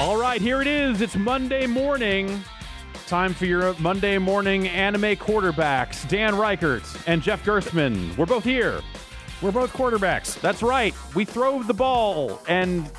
All right, here it is. It's Monday morning. Time for your Monday morning anime quarterbacks, Dan Reichert and Jeff Gerstmann. We're both here. We're both quarterbacks. That's right. We throw the ball, and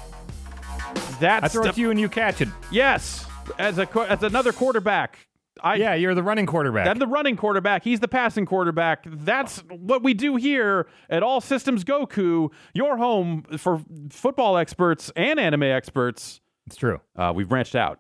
that's I throw it to you and you catch it. yes, as a qu- as another quarterback. I Yeah, you're the running quarterback. I'm the running quarterback. He's the passing quarterback. That's what we do here at All Systems Goku, your home for football experts and anime experts. It's true. Uh, we've branched out.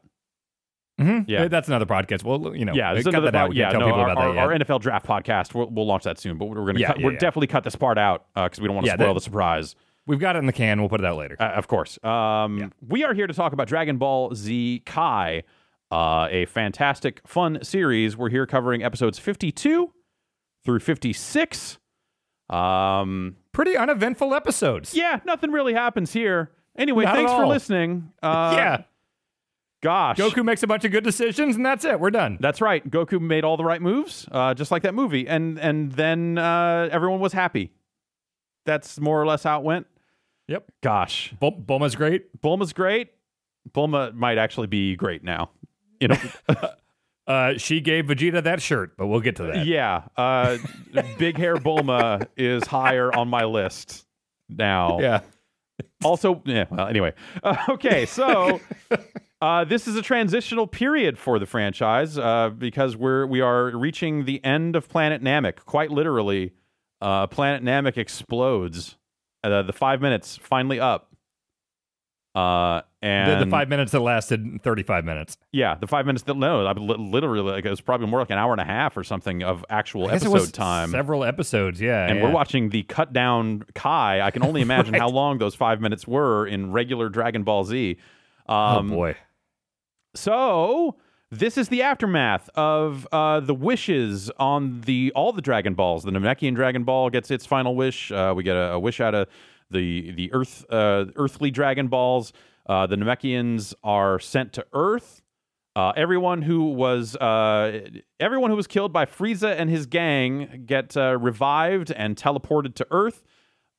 Mm-hmm. Yeah. that's another podcast. Well, you know, Yeah, cut another that out. We yeah, tell no, people our, about our, that our. NFL draft podcast. We'll, we'll launch that soon, but we're going to Yeah, cut, yeah, we're yeah. definitely cut this part out because we don't want to spoil that- the surprise. We've got it in the can. We'll put it out later. Uh, of course. Um, We are here to talk about Dragon Ball Z Kai, uh, a fantastic, fun series. We're here covering episodes 52 through 56. Um, Pretty uneventful episodes. yeah, nothing really happens here. Anyway, Not thanks for listening. Uh, yeah. Gosh. Goku makes a bunch of good decisions, and that's it. We're done. That's right. Goku made all the right moves, uh, just like that movie, and and then uh, everyone was happy. That's more or less how it went. Yep. Gosh, Bul- Bulma's great. Bulma's great. Bulma might actually be great now. You know, Uh, she gave Vegeta that shirt, but we'll get to that. yeah. Uh, big hair Bulma is higher on my list now. Yeah. Also, yeah. Well, anyway. Uh, okay, so uh, this is a transitional period for the franchise uh, because we're we are reaching the end of Planet Namek. Quite literally, uh, Planet Namek explodes. Uh, the five minutes finally up. Uh, and the five minutes that lasted 35 minutes. yeah, the five minutes that no, I literally like it was probably more like an hour and a half or something of actual episode was time. Several episodes, yeah. and yeah. we're watching the cut down Kai. I can only imagine how long those five minutes were in regular Dragon Ball Z. Oh, Um, boy. So this is the aftermath of uh, the wishes on the all the Dragon Balls. The Namekian Dragon Ball gets its final wish. Uh, we get a, a wish out of the the Earth uh, Earthly Dragon Balls. Uh, the Namekians are sent to Earth. Uh, everyone who was uh, everyone who was killed by Frieza and his gang get uh, revived and teleported to Earth.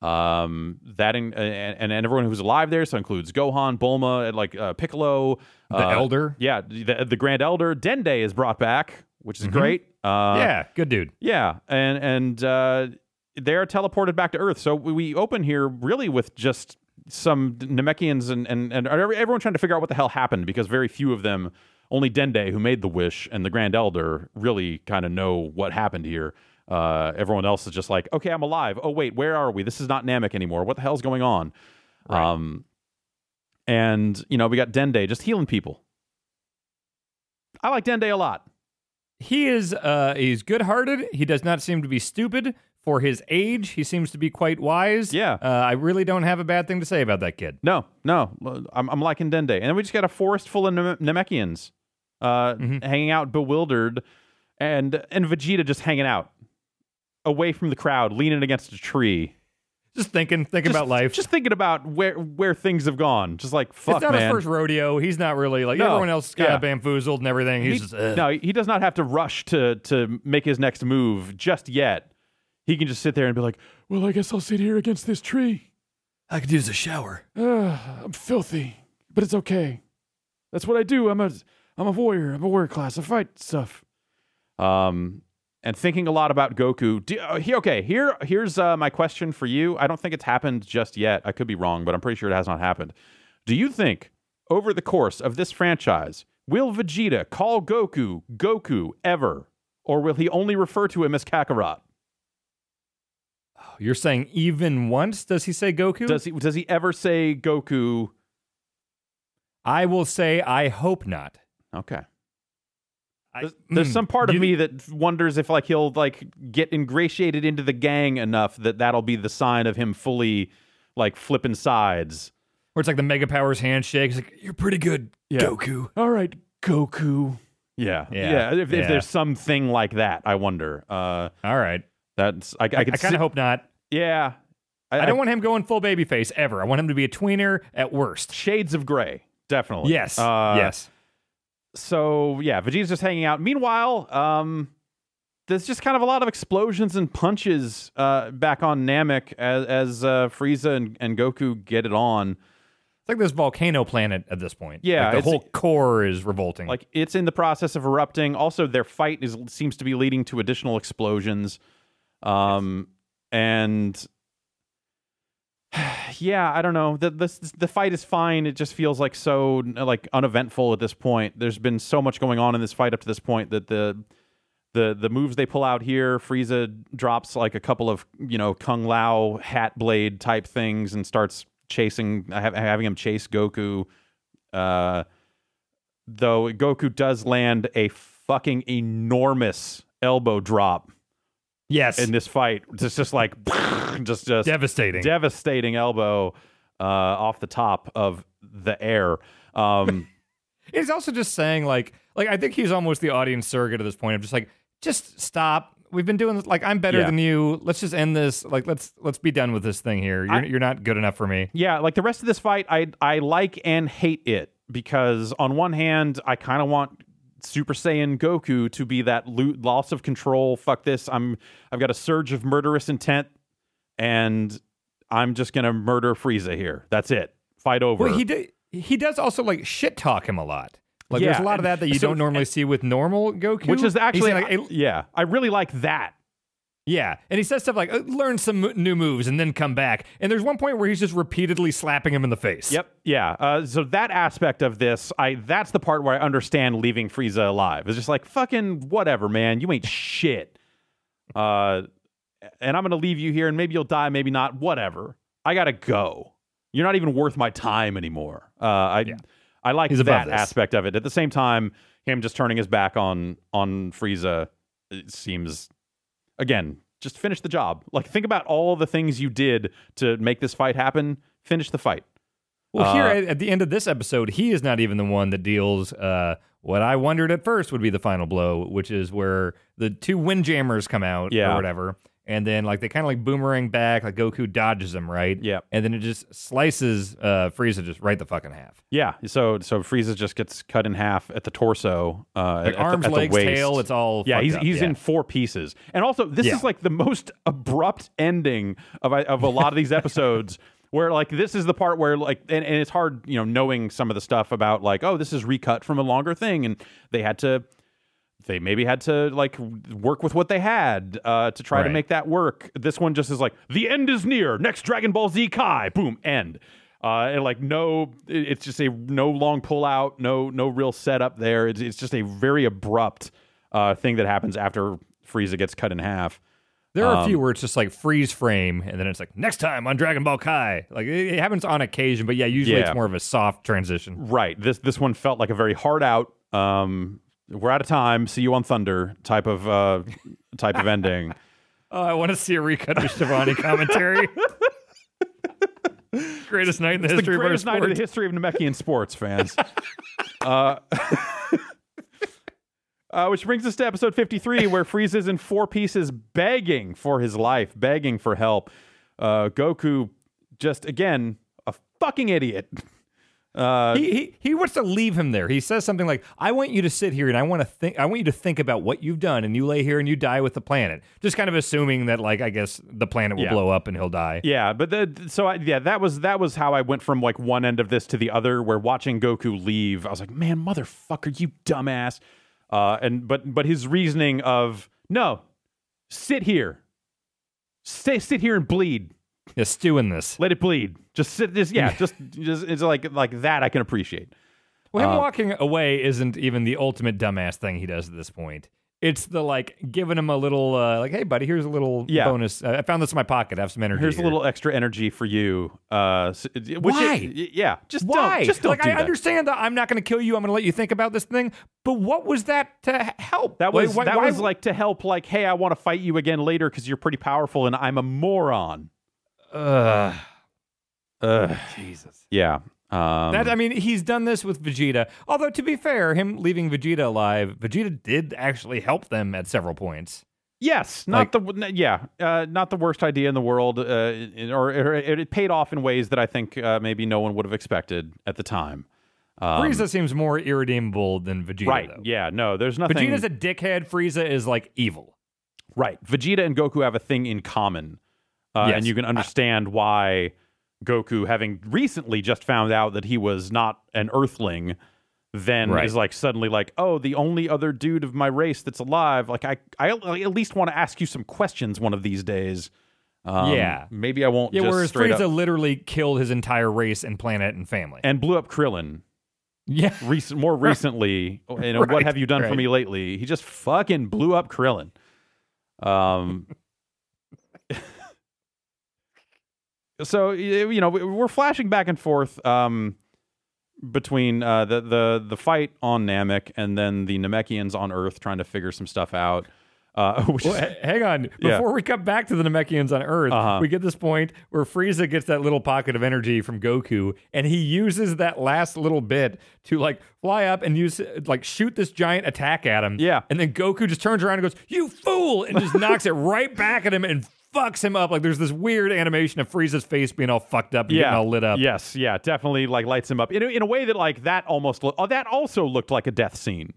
Um, that in, and, and everyone who's alive there, so includes Gohan, Bulma, like uh, Piccolo, The Elder. yeah, the, the Grand Elder Dende is brought back, which is great. Uh, Mm-hmm. yeah, good dude. yeah, and and uh, they're teleported back to Earth. So we, open here really with just some Namekians and, and and everyone trying to figure out what the hell happened because very few of them, only Dende who made the wish and the Grand Elder really kind of know what happened here. Uh, everyone else is just like, okay, I'm alive. Oh wait, where are we? This is not Namek anymore. What the hell's going on? Um, and you know we got Dende just healing people. I like Dende a lot. He is uh he's good-hearted. He does not seem to be stupid for his age. He seems to be quite wise. Yeah. Uh, I really don't have a bad thing to say about that kid. No, no, I'm, I'm liking Dende, and then we just got a forest full of Nam- Namekians, uh, Mm-hmm. hanging out, bewildered, and and Vegeta just hanging out, away from the crowd, leaning against a tree, Just thinking, thinking just, about life. just thinking about where where things have gone. Just like fuck, it's not man. his first rodeo. He's not really like No. everyone else is kind Yeah. of bamboozled and everything. He's He- just no, he does not have to rush to to make his next move just yet. He can just sit there and be like, "Well, I guess I'll sit here against this tree." I could use a shower. Ugh, I'm filthy, but it's okay. That's what I do. I'm a I'm a warrior. I'm a warrior class. I fight stuff. Um, and thinking a lot about Goku. Do, uh, he, okay, here here's uh, my question for you. I don't think it's happened just yet. I could be wrong, but I'm pretty sure it has not happened. Do you think over the course of this franchise will Vegeta call Goku Goku ever, or will he only refer to him as Kakarot? You're saying even once does he say Goku? Does he does he ever say Goku? I will say I hope not. Okay. I- There's, there's Mm. some part of You- me that wonders if like he'll like get ingratiated into the gang enough that that'll be the sign of him fully like flipping sides. Where it's like the Mega Powers handshake. It's like, you're pretty good, Yeah. Goku. All right, Goku. Yeah, Yeah, If, if yeah. there's something like that, I wonder. Uh, All right. That's I, I, I, kind of hope not. Yeah, I, don't want him going full babyface ever. I want him to be a tweener at worst. shades of gray. Definitely. Yes. Uh, yes. so yeah, Vegeta's just hanging out. Meanwhile, um, there's just kind of a lot of explosions and punches uh, back on Namek as as uh, Frieza and, and Goku get it on. It's like this volcano planet at this point. Yeah, Like, the whole core is revolting. Like it's in the process of erupting. Also, their fight is seems to be leading to additional explosions. Um, and yeah, I don't know. The, the the fight is fine. It just feels like so like uneventful at this point. There's been so much going on in this fight up to this point that the the the moves they pull out here, Frieza drops like a couple of you know Kung Lao hat blade type things and starts chasing, ha- having him chase Goku. Uh, though Goku does land a fucking enormous elbow drop yes, in this fight. It's just like just just devastating. devastating elbow uh, off the top of the air. Um, He's also just saying like like I think he's almost the audience surrogate at this point. I'm just like, just stop. We've been doing this like I'm better Yeah. than you. Let's just end this. Like let's let's be done with this thing here. You're I- you're not good enough for me. yeah, like the rest of this fight, I I like and hate it because on one hand, I kind of want Super Saiyan Goku to be that lo- loss of control. Fuck this. I'm I've got a surge of murderous intent, and I'm just gonna murder Frieza here. That's it. Fight over. Well, he do, he does also like shit talk him a lot. Like Yeah, there's a lot of that that you so- don't normally see with normal Goku, which is actually like, "Hey, yeah, I really like that. Yeah, and he says stuff like, "Uh, "Learn some new moves and then come back." And there's one point where he's just repeatedly slapping him in the face. Yep. Yeah. Uh, so that aspect of this, I that's the part where I understand leaving Frieza alive. It's just like fucking whatever, man. You ain't shit. Uh, and I'm gonna leave you here, and maybe you'll die, maybe not. Whatever. I gotta go. You're not even worth my time anymore. Uh, I I like He's that aspect of it. At the same time, him just turning his back on on Frieza it seems again just finish the job. Like think about all the things you did to make this fight happen. Finish the fight. Well, here Uh, at, at the end of this episode, he is not even the one that deals uh, what I wondered at first would be the final blow, which is where the two windjammers come out Yeah. or whatever. And then, like, they kind of like boomerang back, like Goku dodges them, right? Yeah. And then it just slices uh, Frieza just right the fucking half. Yeah, so so Frieza just gets cut in half at the torso, uh, Like at, at arms, the, at the legs, waist. tail, it's all. yeah, he's up. he's Yeah. in four pieces, and also this Yeah. is like the most abrupt ending of of a lot of these episodes. Where like this is the part where like and, and it's hard you know knowing some of the stuff about like oh this is recut from a longer thing and they had to they maybe had to like work with what they had uh, to try to make that work. This one just is like the end is near. Next Dragon Ball Z Kai, boom, end. Uh, and like no, it's just a no long pull out, no no real setup there. It's it's just a very abrupt uh, thing that happens after Frieza gets cut in half. There are a Um, few where it's just like freeze frame, and then it's like next time on Dragon Ball Kai. Like it, it happens on occasion, but yeah, usually Yeah. it's more of a soft transition. Right. This this one felt like a very hard out. Um, we're out of time. See you on Thunder type of uh, type of ending. Oh, I want to see a recut of Schiavone commentary. greatest night in the the history of our greatest night in the history of Namekian sports fans. uh, uh, which brings us to episode 53, where Frieza's in four pieces begging for his life, begging for help. Uh, Goku, just again, a fucking idiot. Uh, he, he he wants to leave him there. He says something like, "I want you to sit here and I want to think. I want you to think about what you've done, and you lay here and you die with the planet." Just kind of assuming that, like, I guess the planet will Yeah. blow up and he'll die. Yeah, but the, so I, yeah, that was that was how I went from like one end of this to the other. Where watching Goku leave, I was like, man, motherfucker, you dumbass. Uh, and but but his reasoning of no, sit here, stay sit here and bleed, Yeah, stew in this. let it bleed. Just sit this, yeah, just just it's like like that I can appreciate. Well, him Uh, walking away isn't even the ultimate dumbass thing he does at this point. It's the like giving him a little uh, like, "Hey, buddy, here's a little Yeah. bonus. Uh, I found this in my pocket. Have some energy. Here's a little extra energy for you. Uh, which Why? yeah, just Why? don't, just don't like, do I that. understand that I'm not going to kill you. I'm going to let you think about this thing. But what was that to help? That was why- that why- was like to help. Like, hey, I want to fight you again later because you're pretty powerful and I'm a moron. Ugh, Ugh. Jesus. Yeah. Um, That I mean, he's done this with Vegeta. Although to be fair, him leaving Vegeta alive, Vegeta did actually help them at several points. yes, not the yeah, uh, not the worst idea in the world, uh, or, or it, paid off in ways that I think uh, maybe no one would have expected at the time. Um, Frieza seems more irredeemable than Vegeta. right? Though. Yeah. No, there's nothing. Vegeta's a dickhead. Frieza is like evil. Right. Vegeta and Goku have a thing in common. Uh, Yes. And you can understand why Goku, having recently just found out that he was not an Earthling, then Right. is like suddenly like, oh, the only other dude of my race that's alive. Like I, I at least want to ask you some questions one of these days. Um, Yeah. maybe I won't. Yeah, just whereas straight Frieza up, literally killed his entire race and planet and family. and blew up Krillin. yeah. Recent, more recently, you know, what have you done for me lately? He just fucking blew up Krillin. Um. So you know we- we're flashing back and forth um, between uh, the the the fight on Namek and then the Namekians on Earth trying to figure some stuff out. Uh, Well, is, hang on. Yeah. Before we come back to the Namekians on Earth, Uh-huh. we get this point where Frieza gets that little pocket of energy from Goku, and he uses that last little bit to like fly up and use like shoot this giant attack at him. Yeah. And then Goku just turns around and goes, "You fool!" and just knocks it right back at him and fucks him up. Like there's this weird animation of Frieza's face being all fucked up and getting all lit up. Yes, yeah, definitely like lights him up in a, in a way that like that almost lo- oh, that also looked like a death scene.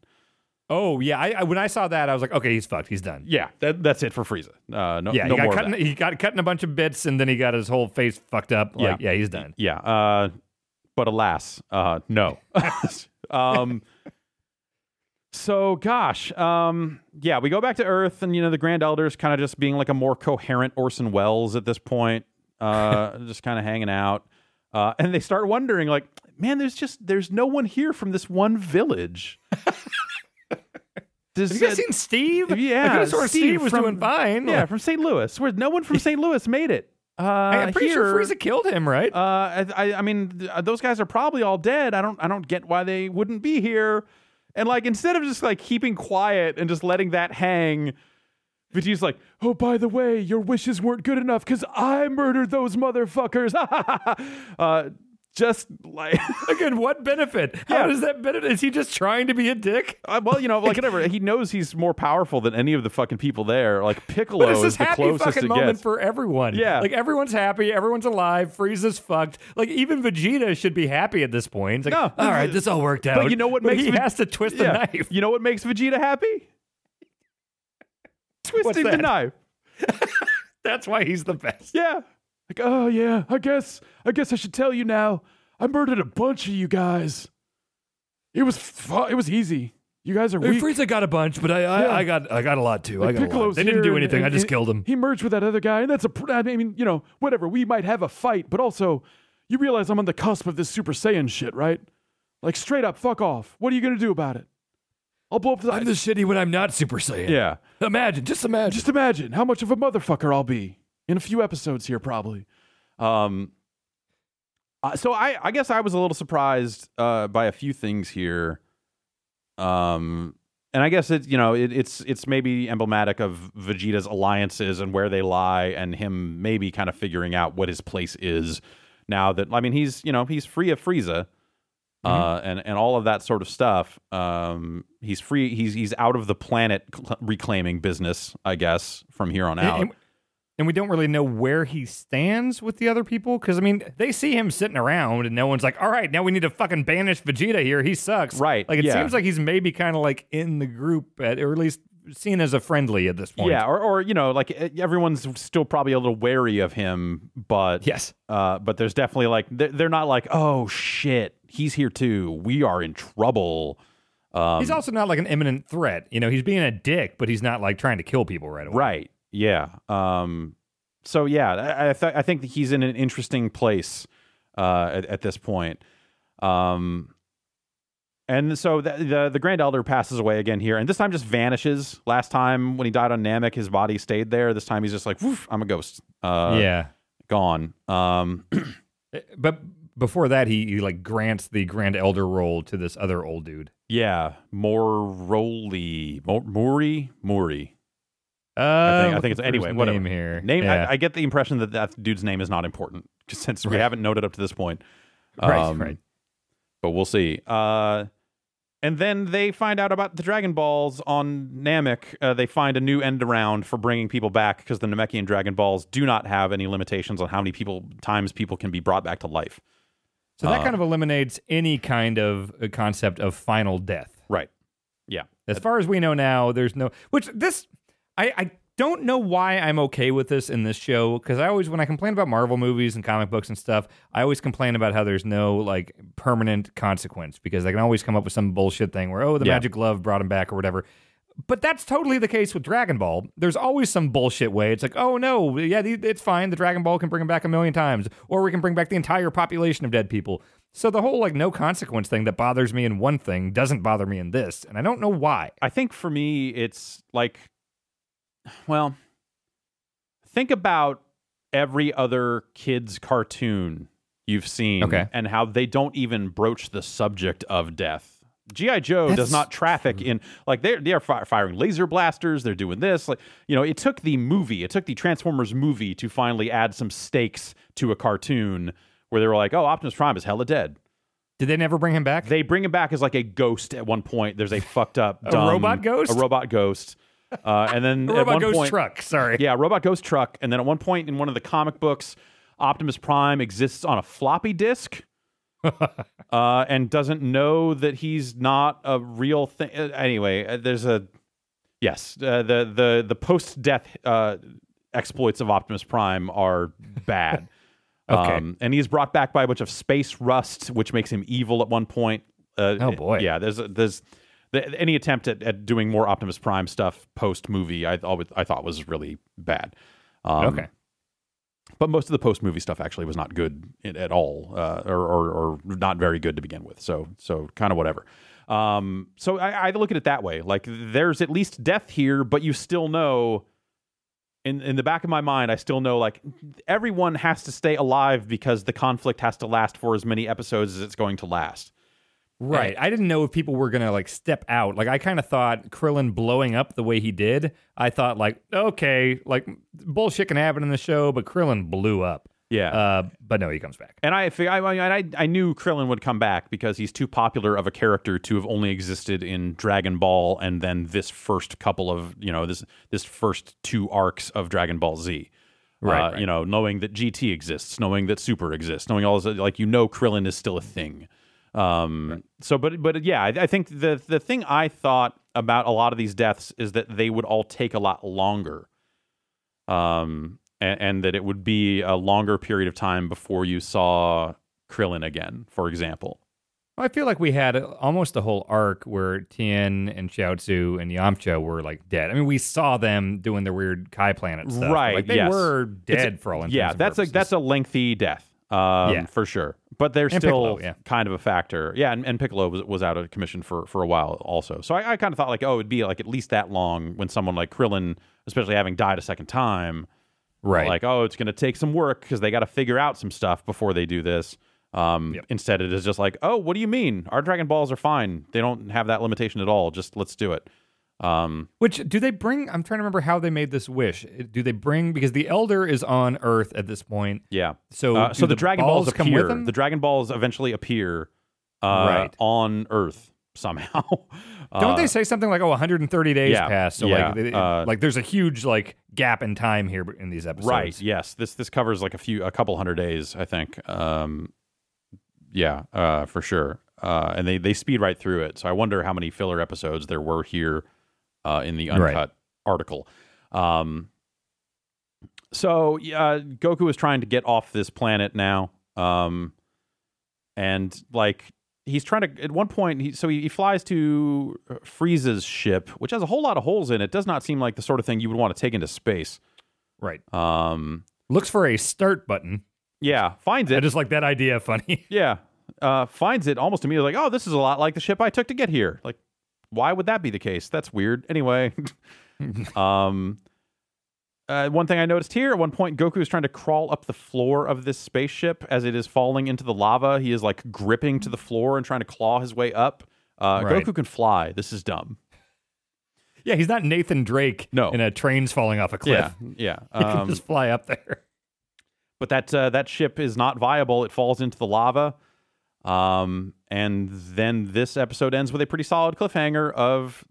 Oh yeah. I, I when I saw that, I was like, okay, he's fucked. He's done. Yeah, that, that's it for Frieza. Uh, no, Yeah, no he got more cut. In, he got cut in a bunch of bits, and then he got his whole face fucked up. Like, Yeah. yeah, he's done. Yeah, uh, but alas, uh, no. um, so, gosh, um, yeah, we go back to Earth, and you know the Grand Elders kind of just being like a more coherent Orson Welles at this point, uh, just kind of hanging out, uh, and they start wondering, like, man, there's just there's no one here from this one village. Does, Have you guys uh, seen Steve? yeah, I could have sworn Steve, Steve was from- doing fine. yeah, from St. Louis, where no one from St. Louis made it. Uh, I, am pretty sure Frieza killed him, right? uh, I, I- I mean, th- uh, those guys are probably all dead. I don't, I don't get why they wouldn't be here. And like, instead of just like keeping quiet and just letting that hang, Vegeta's like, "Oh, by the way, your wishes weren't good enough because I murdered those motherfuckers." uh, just like, Again, what benefit? How Yeah. does that benefit? Is he just trying to be a dick? uh, well, you know, like whatever. He knows he's more powerful than any of the fucking people there. Like Piccolo But it's is this the happy closest fucking moment gets. for everyone. Yeah. Like everyone's happy, everyone's alive, Frieza's fucked. Like even Vegeta should be happy at this point. It's like, No. all right, this all worked out. But you know what makes he Ve- has to twist Yeah. the knife. You know what makes Vegeta happy? Twisting the knife. That's why he's the best. Yeah. Like, oh yeah, I guess I guess I should tell you now. I murdered a bunch of you guys. It was fu- it was easy. You guys are weak. Frieza got a bunch, but I, I, Yeah. I got I got a lot too. I got a lot. Piccolo's They didn't here do and- anything. I and- just and killed him. He merged with that other guy, and that's a. pr- I mean, you know, whatever. We might have a fight, but also, you realize I'm on the cusp of this Super Saiyan shit, right? Like straight up, fuck off. What are you gonna do about it? I'll blow up the. I'm the shitty when I'm not Super Saiyan. yeah. Imagine, just imagine. Just imagine how much of a motherfucker I'll be in a few episodes here, probably. Um. uh, so I, I guess I was a little surprised uh, by a few things here. Um, and I guess it, you know, it, it's it's maybe emblematic of Vegeta's alliances and where they lie, and him maybe kind of figuring out what his place is now that I mean he's you know he's free of Frieza. Uh, and and all of that sort of stuff. Um, he's free. He's he's out of the planet cl- reclaiming business, I guess, from here on out. And, and we don't really know where he stands with the other people because I mean they see him sitting around and no one's like, all right, now we need to fucking banish Vegeta here. He sucks. Right, Like it yeah. seems like he's maybe kind of like in the group at, or at least seen as a friendly at this point. Yeah, or or you know, like everyone's still probably a little wary of him, but Yes. uh, but there's definitely like they're, they're not like, oh shit, he's here too. We are in trouble. Um, He's also not like an imminent threat. You know, he's being a dick, but he's not like trying to kill people right away. right. Yeah. Um. So yeah, I I, th- I think that he's in an interesting place uh, at, at this point. Um. And so the, the the Grand Elder passes away again here, and this time just vanishes. Last time when he died on Namek, his body stayed there. This time he's just like, I'm a ghost. Uh, yeah. gone. Um, But before that, he, he like grants the Grand Elder role to this other old dude. yeah, more Roly, Mo- Mori, Mori. Uh, I think, I think it's anyway. Whatever name here. Name. Yeah. I, I get the impression that that dude's name is not important since we haven't noted up to this point. right, Um, right. But we'll see. Uh, and then they find out about the Dragon Balls on Namek. Uh, they find a new end around for bringing people back because the Namekian Dragon Balls do not have any limitations on how many people times people can be brought back to life. So that uh, kind of eliminates any kind of uh, concept of final death. Right. Yeah. As far as we know now, there's no. Which this, I, I don't know why I'm okay with this in this show because I always, when I complain about Marvel movies and comic books and stuff, I always complain about how there's no like permanent consequence because they can always come up with some bullshit thing where, oh, the Yeah. magic glove brought him back or whatever. But that's totally the case with Dragon Ball. There's always some bullshit way. It's like, oh no, yeah, it's fine. The Dragon Ball can bring him back a million times, or we can bring back the entire population of dead people. So the whole like no consequence thing that bothers me in one thing doesn't bother me in this, and I don't know why. I think for me, it's like, well, think about every other kids' cartoon you've seen Okay. and how they don't even broach the subject of death. GI Joe does not traffic in like they're they're fi- firing laser blasters. They're doing this. Like you know, it took the movie, it took the Transformers movie to finally add some stakes to a cartoon where they were like, "Oh, Optimus Prime is hella dead." Did they never bring him back? They bring him back as like a ghost at one point. There's a fucked up A dumb- robot ghost? a robot ghost, uh, and then at robot one ghost point, truck. Sorry. yeah, robot ghost truck, and then at one point in one of the comic books, Optimus Prime exists on a floppy disk. uh, and doesn't know that he's not a real thing. Uh, Anyway, uh, there's a yes. Uh, the the the post death uh, exploits of Optimus Prime are bad. Okay. Um, and he's brought back by a bunch of space rust, which makes him evil at one point. Uh, Oh, boy. Yeah, there's a, there's the, any attempt at, at doing more Optimus Prime stuff post movie, I always I thought was really bad. Um, okay. but most of the post movie stuff actually was not good at all, uh, or, or or not very good to begin with. So so kind of whatever. Um, so I, I look at it that way. Like there's at least death here, but you still know. In, in the back of my mind, I still know like everyone has to stay alive because the conflict has to last for as many episodes as it's going to last. Right. I didn't know if people were gonna like step out. Like I kind of thought Krillin blowing up the way he did. I thought like, okay, like bullshit can happen in the show, but Krillin blew up. Yeah, Uh, but no, he comes back. And I, fig- I, I, I knew Krillin would come back because he's too popular of a character to have only existed in Dragon Ball and then this first couple of you know this this first two arcs of Dragon Ball Z. Right, Uh, right. You know, knowing that GT exists, knowing that Super exists, knowing all this, like you know, Krillin is still a thing. Um, So, but but yeah, I, I think the the thing I thought about a lot of these deaths is that they would all take a lot longer. Um, and, and that it would be a longer period of time before you saw Krillin again, for example. I feel like we had almost a whole arc where Tien and Chaozu and Yamcha were like dead. I mean, we saw them doing their weird Kai planet stuff. Right, Like they yes. were dead a- for all intents Yeah, that's a that's a lengthy death. Um, Yeah. for sure. But they're And still Piccolo, yeah. kind of a factor. Yeah, and, and Piccolo was, was out of commission for, for a while also. So I, I kind of thought like, oh, it'd be like at least that long when someone like Krillin, especially having died a second time, right. like oh it's going to take some work because they got to figure out some stuff before they do this um, Yep. instead it is just like oh what do you mean our dragon balls are fine they don't have that limitation at all just let's do it um, Which do they bring? I'm trying to remember how they made this wish. Do they bring because the Elder is on Earth at this point? yeah So uh, so the, dragon balls, come appear with them. the dragon balls eventually appear uh, Right. on earth somehow Don't Uh, they say something like, "Oh, 130 days yeah, passed"? So yeah, like, they- uh, like there's a huge like gap in time here in these episodes. right yes this this covers like a few a couple hundred days i think um, yeah uh, for sure uh, and they they speed right through it so i wonder how many filler episodes there were here uh, in the uncut Right. article um, so uh, goku is trying to get off this planet now um, and like he's trying to at one point he so he, he flies to Frieza's ship which has a whole lot of holes in it does not seem like the sort of thing you would want to take into space Right. um, Looks for a start button. yeah, finds it. I just like that idea. Funny. yeah, uh, finds it almost immediately. Like, oh, this is a lot like the ship I took to get here. Like, why would that be the case? That's weird. Anyway, um, uh, one thing I noticed here at one point, Goku is trying to crawl up the floor of this spaceship as it is falling into the lava. He is like gripping to the floor and trying to claw his way up. Uh, Right. Goku can fly. This is dumb. yeah, he's not Nathan Drake. No. in a train's falling off a cliff. Yeah, yeah. He can Um, just fly up there. but that uh, that ship is not viable. It falls into the lava, um, and then this episode ends with a pretty solid cliffhanger of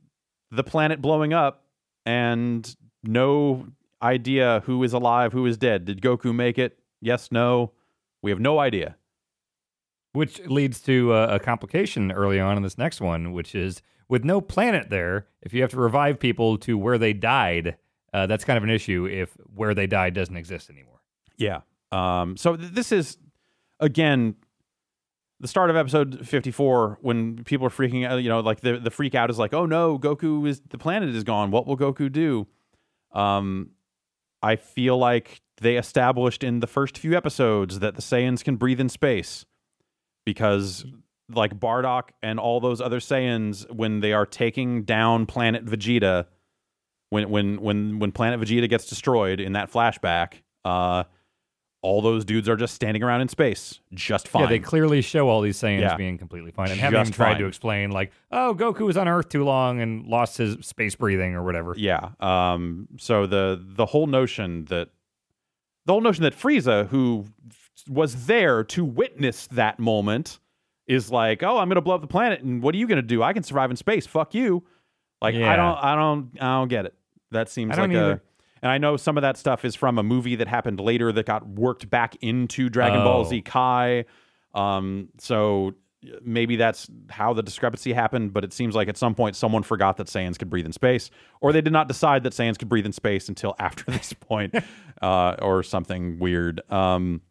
the planet blowing up and no idea who is alive, who is dead. Did Goku make it? Yes, no. We have no idea. Which leads to uh, a complication early on in this next one, which is with no planet there, if you have to revive people to where they died, uh, that's kind of an issue if where they died doesn't exist anymore. Yeah. Um, so th- this is again the start of episode 54 when people are freaking out, you know, like the the freak out is like, "Oh no, Goku is the planet is gone. What will Goku do?" Um I feel like they established in the first few episodes that the Saiyans can breathe in space because like Bardock and all those other Saiyans when they are taking down planet Vegeta when when when when planet Vegeta gets destroyed in that flashback, uh all those dudes are just standing around in space, just fine. Yeah, they clearly show all these Saiyans Yeah. being completely fine and haven't even tried fine. to explain, like, oh, Goku was on Earth too long and lost his space breathing or whatever. Yeah. Um. So the the whole notion that the whole notion that Frieza, who was there to witness that moment, is like, oh, I'm gonna blow up the planet, and what are you gonna do? I can survive in space. Fuck you. Like I don't, I don't, I don't get it. That seems like a. And I know some of that stuff is from a movie that happened later that got worked back into Dragon Ball Oh. Z Kai. Um, so maybe that's how the discrepancy happened, but it seems like at some point someone forgot that Saiyans could breathe in space, or they did not decide that Saiyans could breathe in space until after this point, uh, or something weird. Um,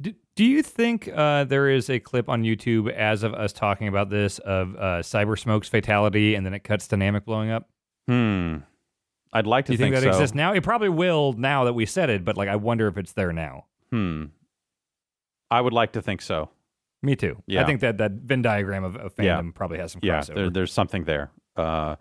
Do, do you think uh, there is a clip on YouTube as of us talking about this of uh, Cyber Smoke's fatality and then it cuts to Namek blowing up? hmm. I'd like to Do you think, that so. exists now? It probably will now that we said it, but like I wonder if it's there now. Hmm. I would like to think so. Me too. Yeah. I think that that Venn diagram of, of fandom Yeah. probably has some yeah, crossover. there, there's something there. Uh,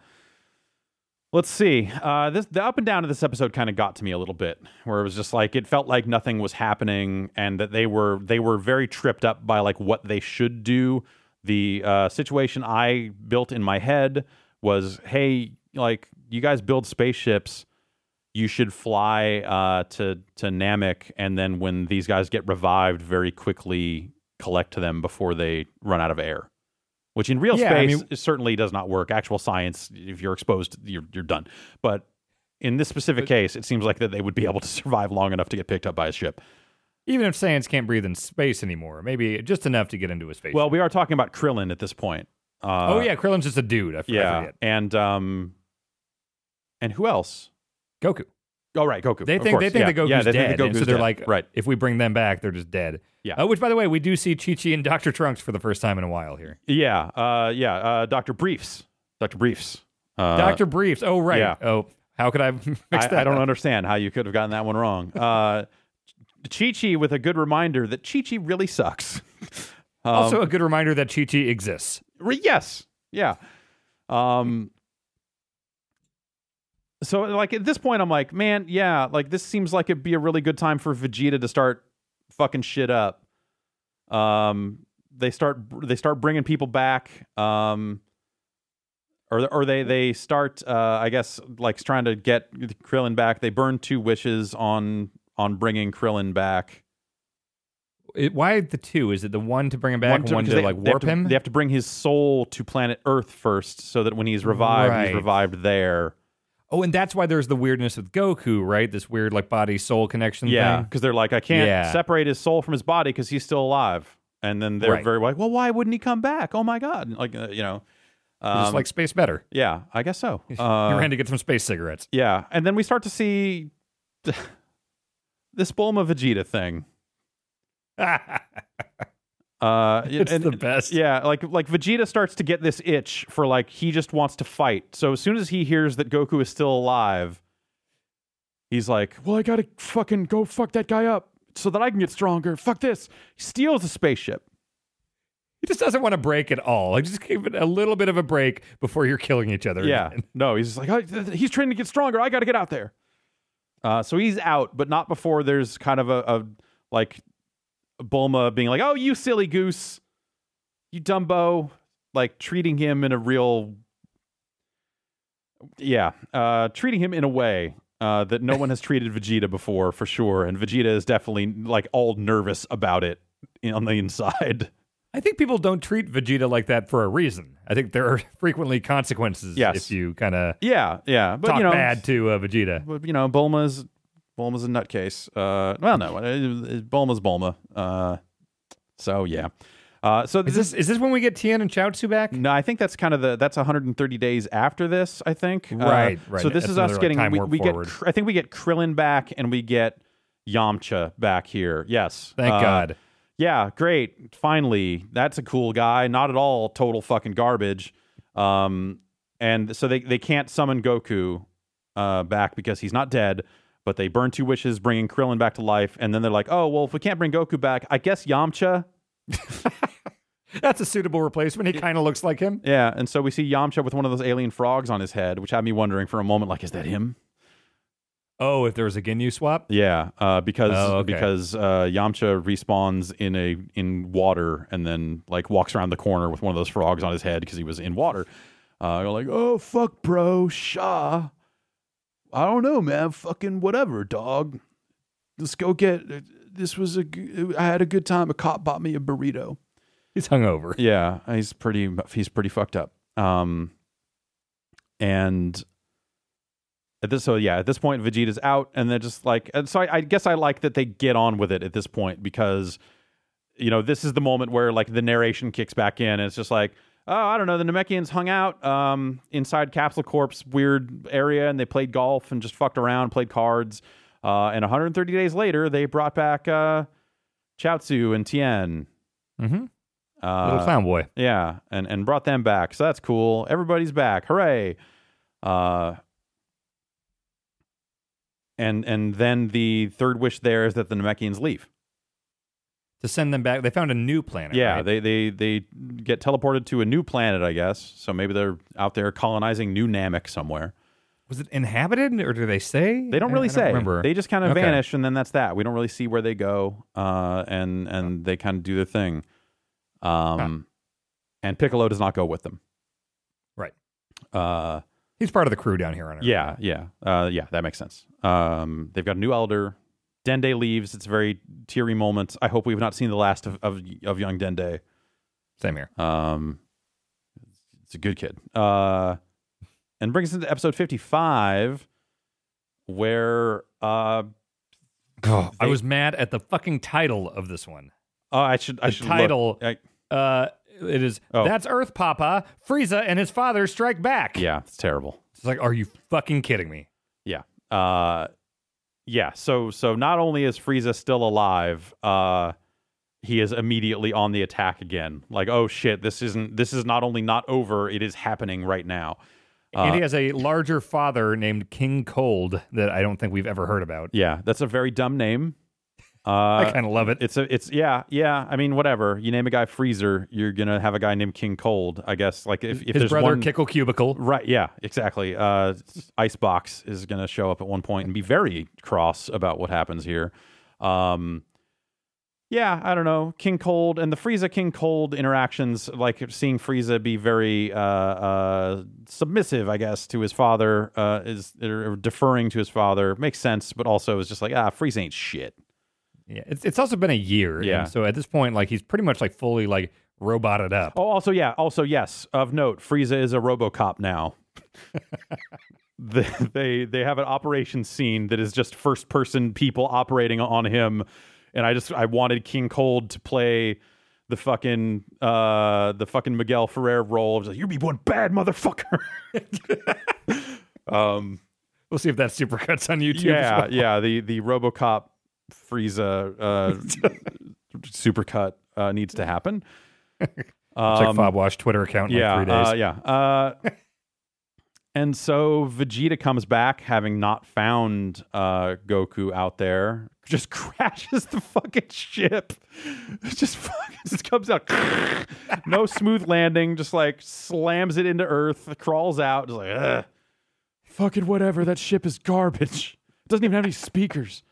let's see. Uh, this the up and down of this episode kind of got to me a little bit, where it was just like it felt like nothing was happening, and that they were they were very tripped up by like what they should do. The uh, situation I built in my head was, hey, like you guys build spaceships. You should fly uh, to to Namek, and then when these guys get revived, very quickly collect to them before they run out of air which in real Yeah, I space mean- certainly does not work. Actual science, if you're exposed, you're you're done. But in this specific case, it seems like that they would be able to survive long enough to get picked up by a ship. Even if Saiyans can't breathe in space anymore, maybe just enough to get into a space. Well, we are talking about Krillin at this point. Uh, oh yeah, Krillin's just a dude. I, f- I yeah, and um, and who else? Goku. Oh, right, Goku. They think they think yeah. that Goku's yeah, they dead, and so Goku's they're dead. like, right, if we bring them back, they're just dead. Yeah. Uh, which, by the way, we do see Chi Chi and Doctor Trunks for the first time in a while here. yeah, uh, yeah. Uh, Doctor Briefs, Doctor Briefs, uh, Doctor Briefs. Oh right. yeah. Oh, how could I I. I don't up? understand how you could have gotten that one wrong. Uh, Chi Chi with a good reminder that Chi Chi really sucks. Um, Also, a good reminder that Chi Chi exists. Re- yes. Yeah. Um so like at this point I'm like, man, yeah, like this seems like it'd be a really good time for Vegeta to start fucking shit up. Um they start they start bringing people back um or or they they start uh I guess like trying to get Krillin back. They burn two wishes on on bringing Krillin back. It- why the two? Is it the one to bring him back and one to, they- like they warp to- him? They have to bring his soul to planet Earth first, so that when he's revived, Right. he's revived there. Oh, and that's why there's the weirdness with Goku, right? This weird like body soul connection Yeah, thing. because they're like, I can't Yeah. separate his soul from his body because he's still alive. And then they're Right. very like, well, why wouldn't he come back? Oh my god, like uh, you know, You um, just like space better. yeah, I guess so. you Uh, ran to get some space cigarettes. yeah, and then we start to see this Bulma Vegeta thing. Uh, it's and- the best. Yeah, like like Vegeta starts to get this itch for like he just wants to fight. So as soon as he hears that Goku is still alive, he's like, "Well, I gotta fucking go fuck that guy up so that I can get stronger. Fuck this." He steals a spaceship. He just doesn't want to break at all. Like just give it a little bit of a break before you're killing each other. Yeah, again. no, he's just like, "Oh, th- th- he's trying to get stronger. I gotta get out there. Uh, so he's out, but not before there's kind of a, a like Bulma being like, "Oh, you silly goose, you Dumbo," like treating him in a real, yeah, uh, treating him in a way uh, that no one has treated Vegeta before, for sure. And Vegeta is definitely like all nervous about it on the inside. I think people don't treat Vegeta like that for a reason. I think there are frequently consequences Yes. if you kind of yeah, yeah, but talk you know, bad to uh, Vegeta. But, you know, Bulma's Bulma's a nutcase. Uh, well, no, uh, Bulma's Bulma. Uh, so yeah. Uh, so Is this is this when we get Tien and Chaozu back? No, I think that's kind of the that's 130 days after this. I think. Uh, Right, right. So this That's is us getting we, we get I think we get Krillin back and we get Yamcha back here. Yes. Thank Uh, God. Yeah, great. Finally, that's a cool guy. Not at all total fucking garbage. Um, and so they they can't summon Goku uh, back because he's not dead. But they burn two wishes, bringing Krillin back to life. And then they're like, oh well, if we can't bring Goku back, I guess Yamcha. That's a suitable replacement. He kind of looks like him. Yeah, and so we see Yamcha with one of those alien frogs on his head, which had me wondering for a moment, like, is that him? Oh, if there was a Ginyu swap. Yeah, uh, because Oh, okay. because uh, Yamcha respawns in a in water and then like walks around the corner with one of those frogs on his head because he was in water. Uh, you're like, oh fuck, bro, Shaw. I don't know, man. Fucking whatever, dog. Let's go get. This was a. I had a good time. A cop bought me a burrito. He's hungover. Yeah, he's pretty he's pretty fucked up. Um and at this so yeah, at this point Vegeta's out and they're just like and so I, I guess I like that they get on with it at this point because you know, this is the moment where like the narration kicks back in and it's just like Oh, I don't know. The Namekians hung out um, inside Capsule Corp's weird area, and they played golf and just fucked around, played cards. Uh, and 130 days later, they brought back uh, Chaozu and Tien. Mm-hmm. Uh, Little clown boy. yeah, and and brought them back. So that's cool. Everybody's back. Hooray. Uh and and then the third wish there is that the Namekians leave. To send them back. They found a new planet. Yeah, right? they they they get teleported to a new planet, I guess. So maybe they're out there colonizing New Namek somewhere. was it inhabited or do they say? They don't really I say. remember. They just kind of Okay. vanish, and then that's that. We don't really see where they go, uh, and and they kind of do their thing. Um, and Piccolo does not go with them. Right. Uh, He's part of the crew down here on Earth. Yeah, yeah, uh, yeah. That makes sense. Um, they've got a new elder. Dende leaves. It's a very teary moment. I hope we've not seen the last of of, of young Dende. Same here. Um, it's a good kid. Uh, and brings us into episode fifty-five, where uh, I they- was mad at the fucking title of this one. oh, I should I The should look. title- I- Uh, it is Oh. That's Earth Papa. Frieza and his father strike back. yeah, it's terrible. It's like, are you fucking kidding me? Yeah. Uh yeah, so so not only is Frieza still alive, uh he is immediately on the attack again. Like, oh shit, this isn't this is not only not over, it is happening right now. and Uh, he has a larger father named King Cold that I don't think we've ever heard about. yeah, that's a very dumb name. I Uh kind of love it. it's a it's yeah, yeah. I mean, whatever. You name a guy Freezer, you're gonna have a guy named King Cold, I guess. Like if, if His there's brother one Kickle Cubicle. Right, yeah, exactly. Uh, Icebox is going to show up at one point and be very cross about what happens here. Um, yeah, I don't know. King Cold and the Frieza King Cold interactions, like seeing Frieza be very uh, uh, submissive, I guess, to his father, uh, is or deferring to his father, makes sense, but also is just like, ah, Frieza ain't shit. Yeah, it's it's also been a year. Yeah. so at this point, like he's pretty much like fully like roboted up. Oh, also, yeah, also, yes, of note, Frieza is a RoboCop now. they, they they have an operation scene that is just first person people operating on him, and I just I wanted King Cold to play the fucking uh the fucking Miguel Ferrer role. I was like, you be one bad motherfucker. um, We'll see if that supercuts on YouTube. yeah, well. yeah, the the RoboCop Frieza uh, supercut uh, needs to happen. Check Um, Fob Wash Twitter account in yeah, like three days. Uh, yeah. Uh, and so Vegeta comes back, having not found uh, Goku out there, just crashes the fucking ship. Just fucking just comes out, no smooth landing, just like slams it into Earth, crawls out, just like, Ugh. fucking whatever. That ship is garbage. It doesn't even have any speakers.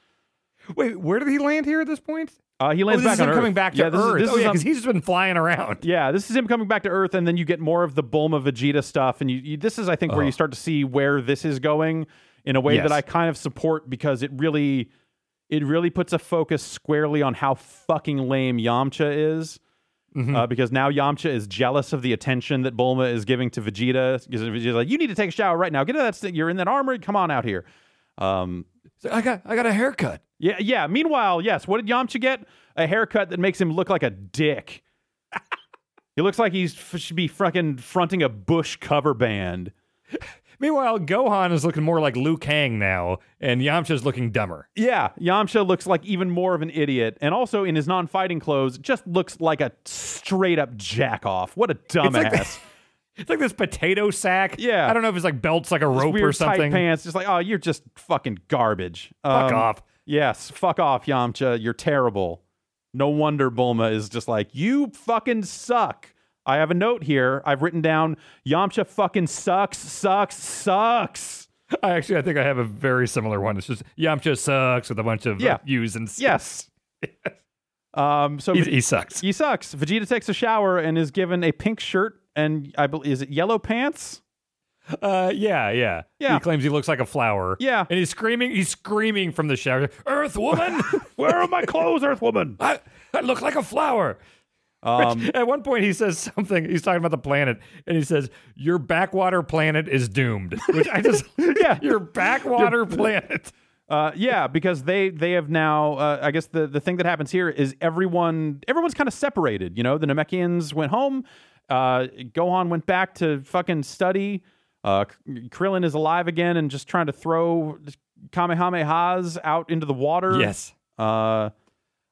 Wait, where did he land here at this point? Uh, he Oh, lands this back is on him Earth. coming back to yeah, this Earth. Is, this oh is yeah, because he's just been flying around. Yeah, this is him coming back to Earth, and then you get more of the Bulma Vegeta stuff, and you, you this is, I think, where Oh. you start to see where this is going in a way Yes. that I kind of support because it really, it really puts a focus squarely on how fucking lame Yamcha is. Mm-hmm. Uh, because now Yamcha is jealous of the attention that Bulma is giving to Vegeta. Because Vegeta's like, "You need to take a shower right now. Get out of that. st- You're in that armor. Come on out here." Um, So I got I got a haircut. Yeah, yeah. Meanwhile, yes. What did Yamcha get? A haircut that makes him look like a dick. He looks like he f- should be fucking fronting a Bush cover band. Meanwhile, Gohan is looking more like Liu Kang now, and Yamcha's looking dumber. Yeah, Yamcha looks like even more of an idiot, and also in his non-fighting clothes, just looks like a straight up jack off. What a dumbass! like It's like this potato sack. Yeah. I don't know if it's like belts like a rope or something. pants, just like oh, you're just fucking garbage. Fuck Um, off. Yes, fuck off, Yamcha. You're terrible. No wonder Bulma is just like you fucking suck. I have a note here. I've written down Yamcha fucking sucks, sucks, sucks. I actually, I think I have a very similar one. It's just Yamcha sucks with a bunch of Yeah. uh, U's and Yes. um. So He, he sucks. He sucks. Vegeta takes a shower and is given a pink shirt and I believe is it yellow pants? Uh, yeah, yeah, Yeah. He claims he looks like a flower. Yeah. and he's screaming. He's screaming from the shower. Earth woman, Where are my clothes, Earth Woman? I, I look like a flower. Um, At one point, he says something. He's talking about the planet, and he says, "Your backwater planet is doomed." Which I just, Yeah. your backwater planet. uh, yeah, because they they have now. Uh, I guess the the thing that happens here is everyone everyone's kind of separated. You know, the Namekians went home. Uh, Gohan went back to fucking study. Uh, Krillin is alive again and just trying to throw Kamehamehas out into the water. Yes. Uh,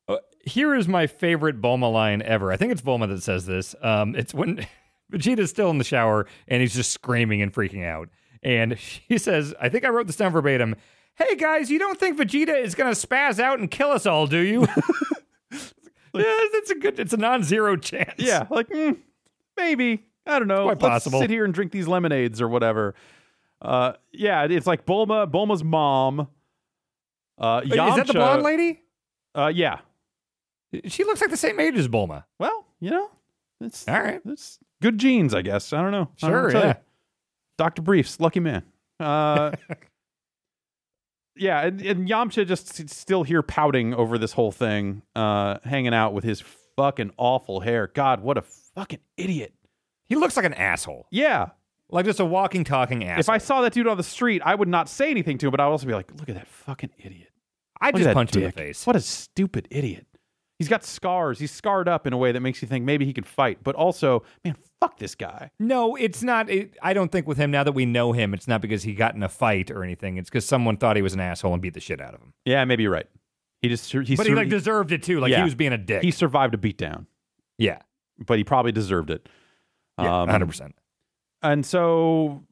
Uh, here is my favorite Bulma line ever. I think it's Bulma that says this. Um, it's when Vegeta's still in the shower and he's just screaming and freaking out. And she says, I think I wrote this down verbatim. Hey guys, you don't think Vegeta is going to spaz out and kill us all, do you? yeah, it's a good, it's a non-zero chance. Yeah, like mm, maybe I don't know. quite Let's possible. sit here and drink these lemonades or whatever. Uh, yeah, it's like Bulma, Bulma's mom. Uh, Wait, is that the blonde lady? Uh, yeah. She looks like the same age as Bulma. Well, you know, it's All right. It's good genes, I guess. I don't know. I don't know Sure, yeah. Doctor Briefs, lucky man. Uh, yeah, and, and Yamcha just still here pouting over this whole thing, uh, hanging out with his fucking awful hair. God, what a fucking idiot. He looks like an asshole. Yeah, Like just a walking, talking asshole. If I saw that dude on the street, I would not say anything to him, but I would also be like, look at that fucking idiot. I'd Look just at that punch him in the dick. face. What a stupid idiot. He's got scars. He's scarred up in a way that makes you think maybe he can fight, but also, man, fuck this guy. No, it's not. It, I don't think with him now that we know him, it's not because he got in a fight or anything. It's because someone thought he was an asshole and beat the shit out of him. Yeah, maybe you're right. He just he, But he sur- like deserved it too. Like Yeah. he was being a dick. he survived a beatdown, yeah, but he probably deserved it. Yeah, Um, hundred percent. and so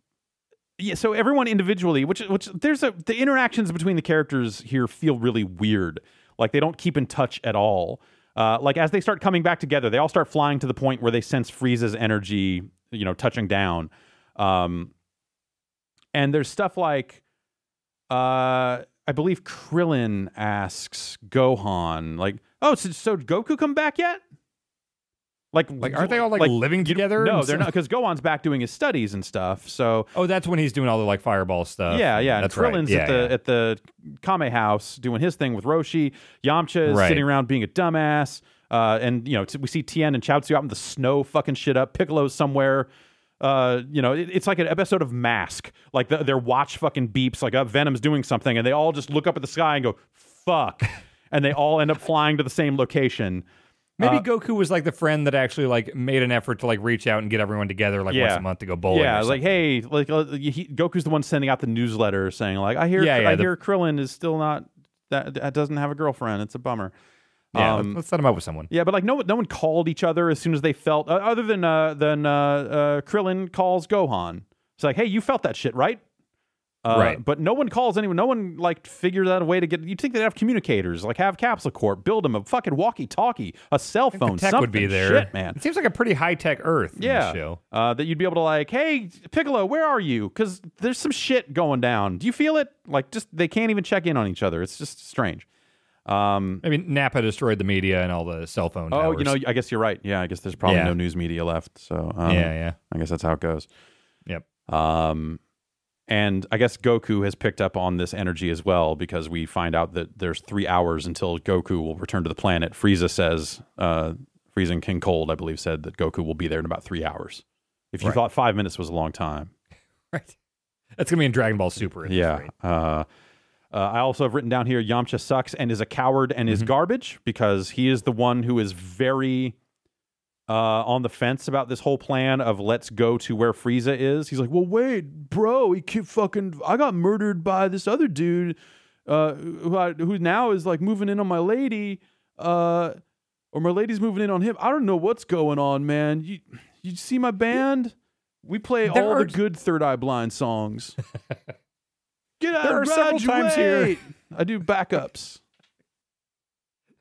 yeah so everyone individually which which there's a the interactions between the characters here feel really weird. Like they don't keep in touch at all. Uh, like as they start coming back together they all start flying to the point where they sense frieza's energy you know touching down. Um, and there's stuff like uh, i believe krillin asks gohan like oh so, so goku come back yet like, Like, aren't they all, like, living together No, they're not because Gohan's back doing his studies and stuff. So Oh, that's when he's doing all the like fireball stuff. yeah, yeah. And that's right. Krillin's Yeah, at the yeah. at the Kame house doing his thing with Roshi. Yamcha is Right. sitting around being a dumbass. Uh, and you know t- we see Tien and Chaozu out in the snow, fucking shit up. Piccolo's somewhere. Uh, you know, it- it's like an episode of Mask. Like the, their watch fucking beeps, like uh, Venom's doing something, and they all just look up at the sky and go "fuck," and they all end up flying to the same location. Maybe uh, Goku was like the friend that actually like made an effort to like reach out and get everyone together like once a month to go bowling. yeah, like hey, like uh, he, Goku's the one sending out the newsletter saying like I hear Yeah, yeah, I the- hear Krillin is still not that, that doesn't have a girlfriend. It's a bummer. yeah. um, let's, set him up with someone. Yeah, but like no one, no one called each other as soon as they felt. Uh, other than uh, than uh, uh, Krillin calls Gohan. It's like, hey, you felt that shit, right? Uh, Right. But no one calls anyone. No one like figures out a way to get. You'd think they'd have communicators, like have Capsule Corp, build them a fucking walkie-talkie, a cell phone, tech something. would be there. Shit, man. It seems like a pretty high tech Earth. in Yeah. this show. Uh, that you'd be able to like, hey, Piccolo, where are you? Because there's some shit going down. Do you feel it? Like, just they can't even check in on each other. It's just strange. Um, I mean, Nappa destroyed the media and all the cell phone. oh, towers. you know, I guess you're right. Yeah, I guess there's probably Yeah. no news media left. So um, yeah, yeah, I guess that's how it goes. yep. Um, and I guess Goku has picked up on this energy as well because we find out that there's three hours until Goku will return to the planet. Frieza says, uh, Frieza and King Cold, I believe, said that Goku will be there in about three hours. If you Right. thought five minutes was a long time, Right. That's gonna be in Dragon Ball Super. Yeah. Uh, uh, I also have written down here Yamcha sucks and is a coward and Mm-hmm. is garbage because he is the one who is very uh, on the fence about this whole plan of let's go to where Frieza is. He's like, "Well, wait, bro, he keep fucking. I got murdered by this other dude, uh, who I, who now is like moving in on my lady, uh, or my lady's moving in on him. I don't know what's going on, man. You you see my band? We play There all are- the good Third Eye Blind songs. Get out There are several times here- I do backups.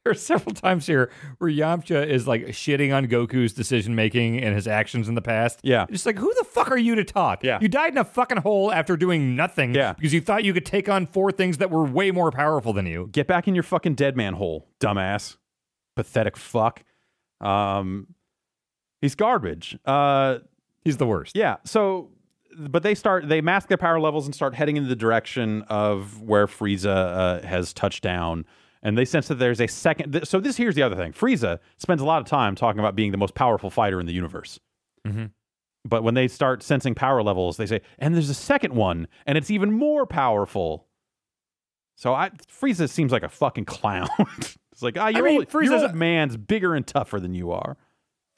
There are several times here where Yamcha is like shitting on Goku's decision making and his actions in the past. Yeah. It's like, who the fuck are you to talk? Yeah. You died in a fucking hole after doing nothing Yeah. because you thought you could take on four things that were way more powerful than you. Get back in your fucking dead man hole, dumbass. Pathetic fuck. Um, he's garbage. Uh, He's the worst. yeah. So, but they start they mask their power levels and start heading in the direction of where Frieza uh, has touched down. And they sense that there's a second. Th- so this here's the other thing. Frieza spends a lot of time talking about being the most powerful fighter in the universe. Mhm. But when they start sensing power levels, they say, and there's a second one, and it's even more powerful. So I Frieza seems like a fucking clown. it's like, ah, your, mean, old, your Frieza's old a- man's bigger and tougher than you are.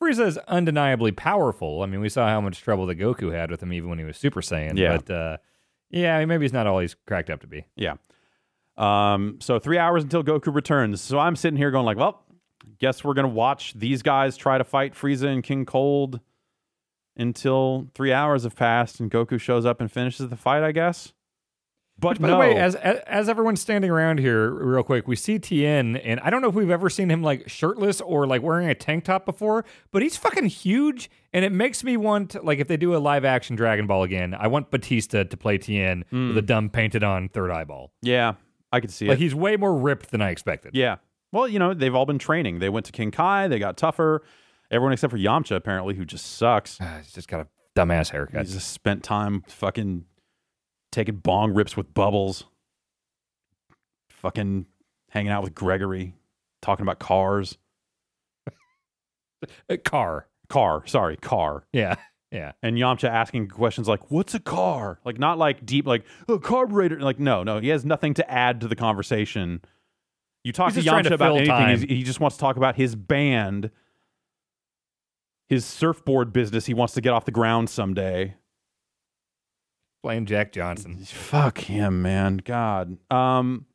Frieza is undeniably powerful. I mean, we saw how much trouble that Goku had with him even when he was Super Saiyan. Yeah. But uh, yeah, maybe he's not all he's cracked up to be. Yeah. Um, so three hours until Goku returns. So I'm sitting here going like, well, guess we're gonna watch these guys try to fight Frieza and King Cold until three hours have passed and Goku shows up and finishes the fight, I guess. But By no, the way, as, as as everyone's standing around here, real quick, we see Tien, and I don't know if we've ever seen him like shirtless or like wearing a tank top before, but he's fucking huge, and it makes me want like if they do a live action Dragon Ball again, I want Batista to play Tien with a dumb painted on third eyeball. yeah, I could see Like it. he's way more ripped than I expected. Yeah. Well, you know, they've all been training. They went to King Kai, they got tougher. Everyone except for Yamcha, apparently, who just sucks. Ah, he's just got a dumbass haircut. He's just spent time fucking taking bong rips with bubbles, fucking hanging out with Gregory, talking about cars. Car. Car, sorry, car. Yeah. Yeah. And Yamcha asking questions like, "What's a car?" Like not like deep, like a carburetor. Like no, no, he has nothing to add to the conversation. You talk He's to Yamcha to about anything, he's- he just wants to talk about his band, his surfboard business. He wants to get off the ground someday. Blame Jack Johnson. Fuck him, man. God. Um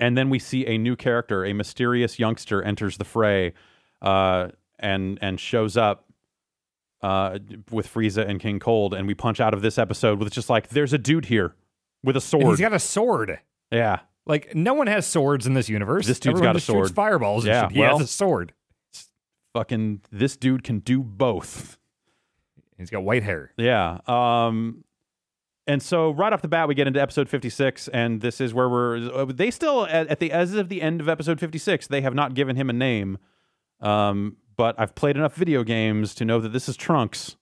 and then we see a new character, a mysterious youngster enters the fray uh and and shows up uh with Frieza and King Cold and we punch out of this episode with just like there's a dude here with a And sword. he's got a sword. yeah. Like no one has swords in this universe. This dude's Everyone got a just shoots sword. Fireballs. and Yeah. He well- has a sword. Fucking this dude can do both. He's got white hair. Yeah. Um and so right off the bat we get into episode 56 and this is where we're uh, they still at, at the as of the end of episode 56 they have not given him a name. Um but I've played enough video games to know that this is Trunks.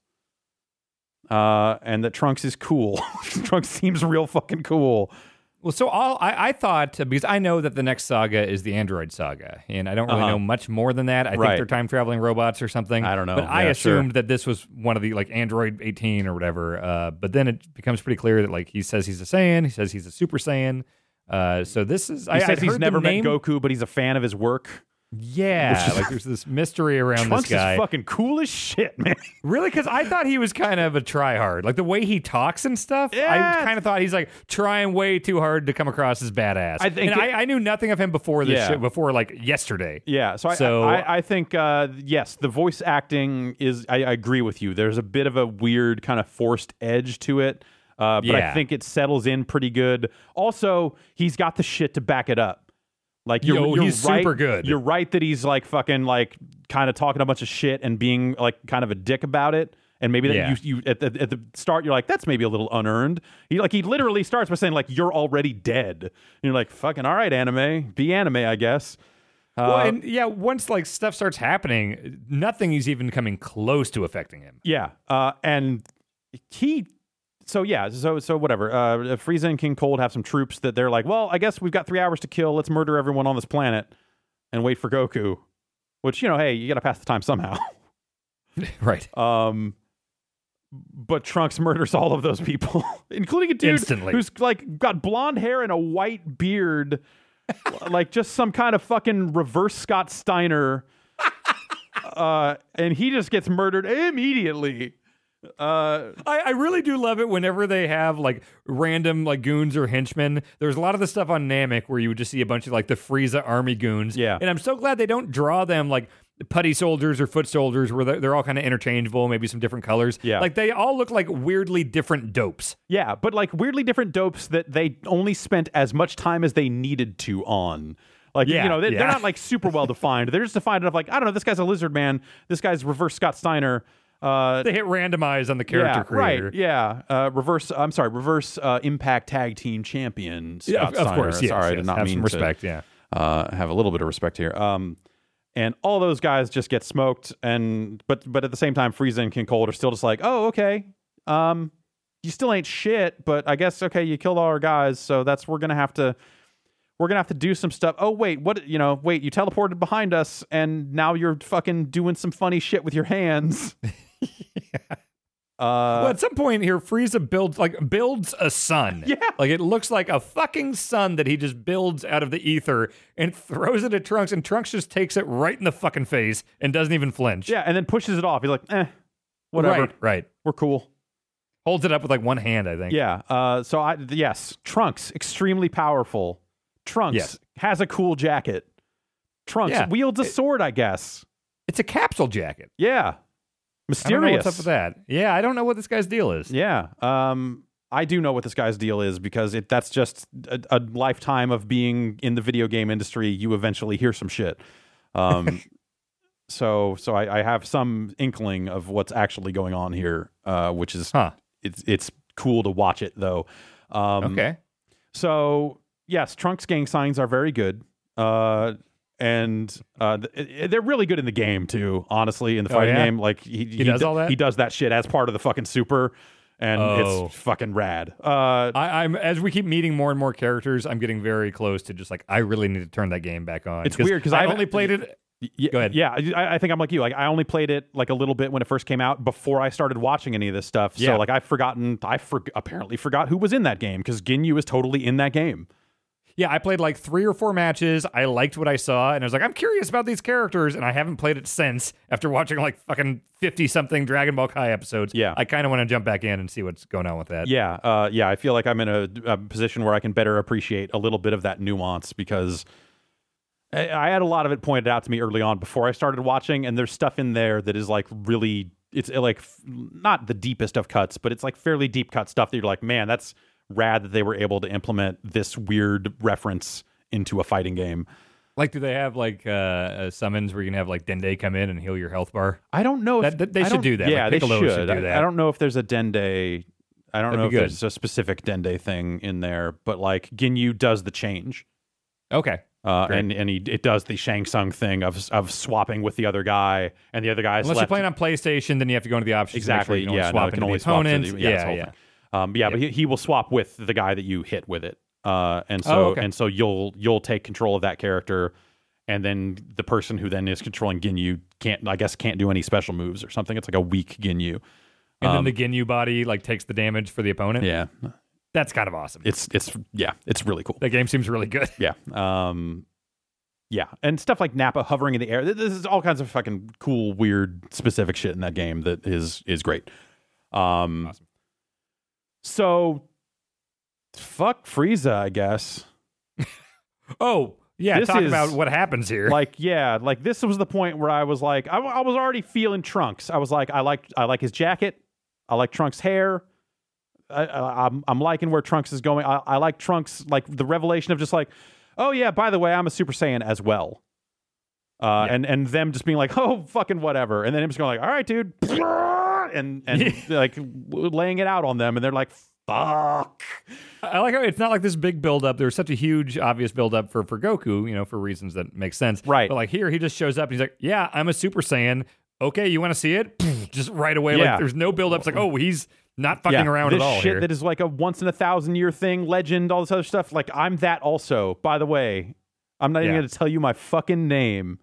Uh and that Trunks is cool. Trunks seems real fucking cool. Well, so all I, I thought because I know that the next saga is the Android saga, and I don't really Uh-huh. know much more than that. I Right. think they're time traveling robots or something. I don't know. but I Yeah, assumed that this was one of the like Android 18 or whatever. Uh, but then it becomes pretty clear that like he says he's a Saiyan, he says he's a Super Saiyan. Uh, so this is He I, says I'd he's never name. met Goku but he's a fan of his work. Yeah, like there's this mystery around Trunks this guy. is fucking cool as shit, man. Really? Because I thought he was kind of a tryhard. Like the way he talks and stuff, Yeah. I kind of thought he's like trying way too hard to come across as badass. I think and it- I, I knew nothing of him before this Yeah. shit, before like yesterday. Yeah, so I, So- I, I think uh, yes, the voice acting is. I, I agree with you. There's a bit of a weird kind of forced edge to it, uh, but I think it settles in pretty good. Also, he's got the shit to back it up. Like you're, Yo, you're he's right, super good. You're right that he's like fucking like kind of talking a bunch of shit and being like kind of a dick about it. And maybe that Yeah. you, you at the at the start you're like that's maybe a little unearned. He like he literally starts by saying like you're already dead. And you're like fucking all right, anime, be anime, I guess. Uh, well, and yeah, once like stuff starts happening, nothing is even coming close to affecting him. Yeah, uh, and he. So yeah, so so whatever. Uh, Frieza and King Cold have some troops that they're like, well, I guess we've got three hours to kill. Let's murder everyone on this planet and wait for Goku. Which you know, hey, you got to pass the time somehow. right. Um, but Trunks murders all of those people, including a dude Instantly. who's like got blonde hair and a white beard, like just some kind of fucking reverse Scott Steiner. uh, and he just gets murdered immediately. Uh, I, I really do love it whenever they have like random like goons or henchmen. There's a lot of the stuff on Namek where you would just see a bunch of like the Frieza army goons. Yeah. And I'm so glad they don't draw them like putty soldiers or foot soldiers where they're, they're all kind of interchangeable, maybe some different colors. Yeah. Like they all look like weirdly different dopes. yeah, but like weirdly different dopes that they only spent as much time as they needed to on. Like Yeah, you know, they, yeah. they're not like super well defined. They're just defined enough. Like I don't know, this guy's a lizard man. This guy's reverse Scott Steiner. Uh, They hit randomize on the character yeah, creator. right. Yeah, uh, reverse. I'm sorry, reverse uh, Impact Tag Team Champion. Scott Yeah, of, of Steiner. course. Yes, sorry, I yes. did not have mean some to- respect. Yeah. uh, have a little bit of respect here. Um, and all those guys just get smoked, and but but at the same time, Frieza and King Cold are still just like, oh, okay, um, you still ain't shit, but I guess okay, you killed all our guys, so that's we're gonna have to. We're gonna have to do some stuff. Oh wait, what? You know, wait, you teleported behind us, and now you're fucking doing some funny shit with your hands. Uh, well, at some point here, Frieza builds like builds a sun. Yeah. like it looks like a fucking sun that he just builds out of the ether and throws it at Trunks, and Trunks just takes it right in the fucking face and doesn't even flinch. yeah, and then pushes it off. He's like, eh, whatever, Right, right. we're cool. Holds it up with like one hand, I think. Yeah. Uh, so I yes, Trunks extremely powerful. Trunks Yes. has a cool jacket. Trunks Yeah. wields a sword, I guess. It's a capsule jacket. Yeah. I don't know Mysterious. what's up with that. Yeah, I don't know what this guy's deal is. Yeah. Um, I do know what this guy's deal is because it that's just a, a lifetime of being in the video game industry. You eventually hear some shit. Um, so so I, I have some inkling of what's actually going on here, uh, which is Huh. it's it's cool to watch it though. Um, Okay. So yes, Trunks gang signs are very good, uh, and uh, th- they're really good in the game too. Honestly, in the Oh, fighting yeah? game, like he, he, does do- all that? He does that shit as part of the fucking super, and Oh. it's fucking rad. Uh, I, I'm as we keep meeting more and more characters, I'm getting very close to just like I really need to turn that game back on. It's weird because I've- only played it. yeah, Go ahead. Yeah, I, I think I'm like you. Like I only played it like a little bit when it first came out before I started watching any of this stuff. Yeah. So like I've forgotten. I for, apparently forgot who was in that game because Ginyu is totally in that game. Yeah, I played like three or four matches. I liked what I saw, and I was like, I'm curious about these characters, and I haven't played it since. After watching like fucking fifty something Dragon Ball Kai episodes, Yeah. I kind of want to jump back in and see what's going on with that. Yeah, uh, yeah. I feel like I'm in a, a position where I can better appreciate a little bit of that nuance because I, I had a lot of it pointed out to me early on before I started watching, and there's stuff in there that is like really, it's like f- not the deepest of cuts, but it's like fairly deep cut stuff that you're like, man, that's rad that they were able to implement this weird reference into a fighting game. Like, do they have like uh, summons where you can have like Dende come in and heal your health bar? I don't know if That- that- they I should don't- that. Yeah, Like, they should. should do I- that. I don't know if there's a Dende. I don't That'd know if good. there's a specific Dende thing in there, but like Ginyu does the change. Okay, Uh, and and he it does the Shang Tsung thing of of swapping with the other guy, and the other guy's unless you're playing on PlayStation, then you have to go into the options. exactly. sure you yeah, swap no, can only the swap to opponent. the- yeah, yeah, whole yeah. thing. Um, yeah, but he, he will swap with the guy that you hit with it, uh, and so Oh, okay. and so you'll you'll take control of that character, and then the person who then is controlling Ginyu can't, I guess, can't do any special moves or something. It's like a weak Ginyu. And Um, then the Ginyu body like takes the damage for the opponent. Yeah, That's kind of awesome. it's it's yeah, it's really cool. The game seems really good. Yeah. Um yeah, and stuff like Nappa hovering in the air. This is all kinds of fucking cool, weird, specific shit in that game that is is great. Um Awesome. So fuck Frieza, I guess. Oh, yeah. This talk is- about what happens here. like yeah, like this was the point where I was like I, I was already feeling Trunks. I was like I like I like his jacket. I like Trunks' hair. I, I, I'm I'm liking where Trunks is going. I, I like Trunks like the revelation of just like, oh yeah, by the way, I'm a Super Saiyan as well. Uh, Yeah. and and them just being like, oh fucking whatever, and then him just going like, all right, dude, and and like laying it out on them, and they're like, fuck. I like how it's not like this big build up. There's such a huge, obvious build up for, for Goku, you know, for reasons that make sense. Right. But like here, he just shows up and he's like, Yeah, I'm a Super Saiyan. Okay, you want to see it? just right away. Yeah. Like there's no build up. It's like, oh, he's not fucking around this at all shit here. that is like a once in a thousand year thing, legend, all this other stuff. Like I'm that also. By the way, I'm not even Yeah. going to tell you my fucking name.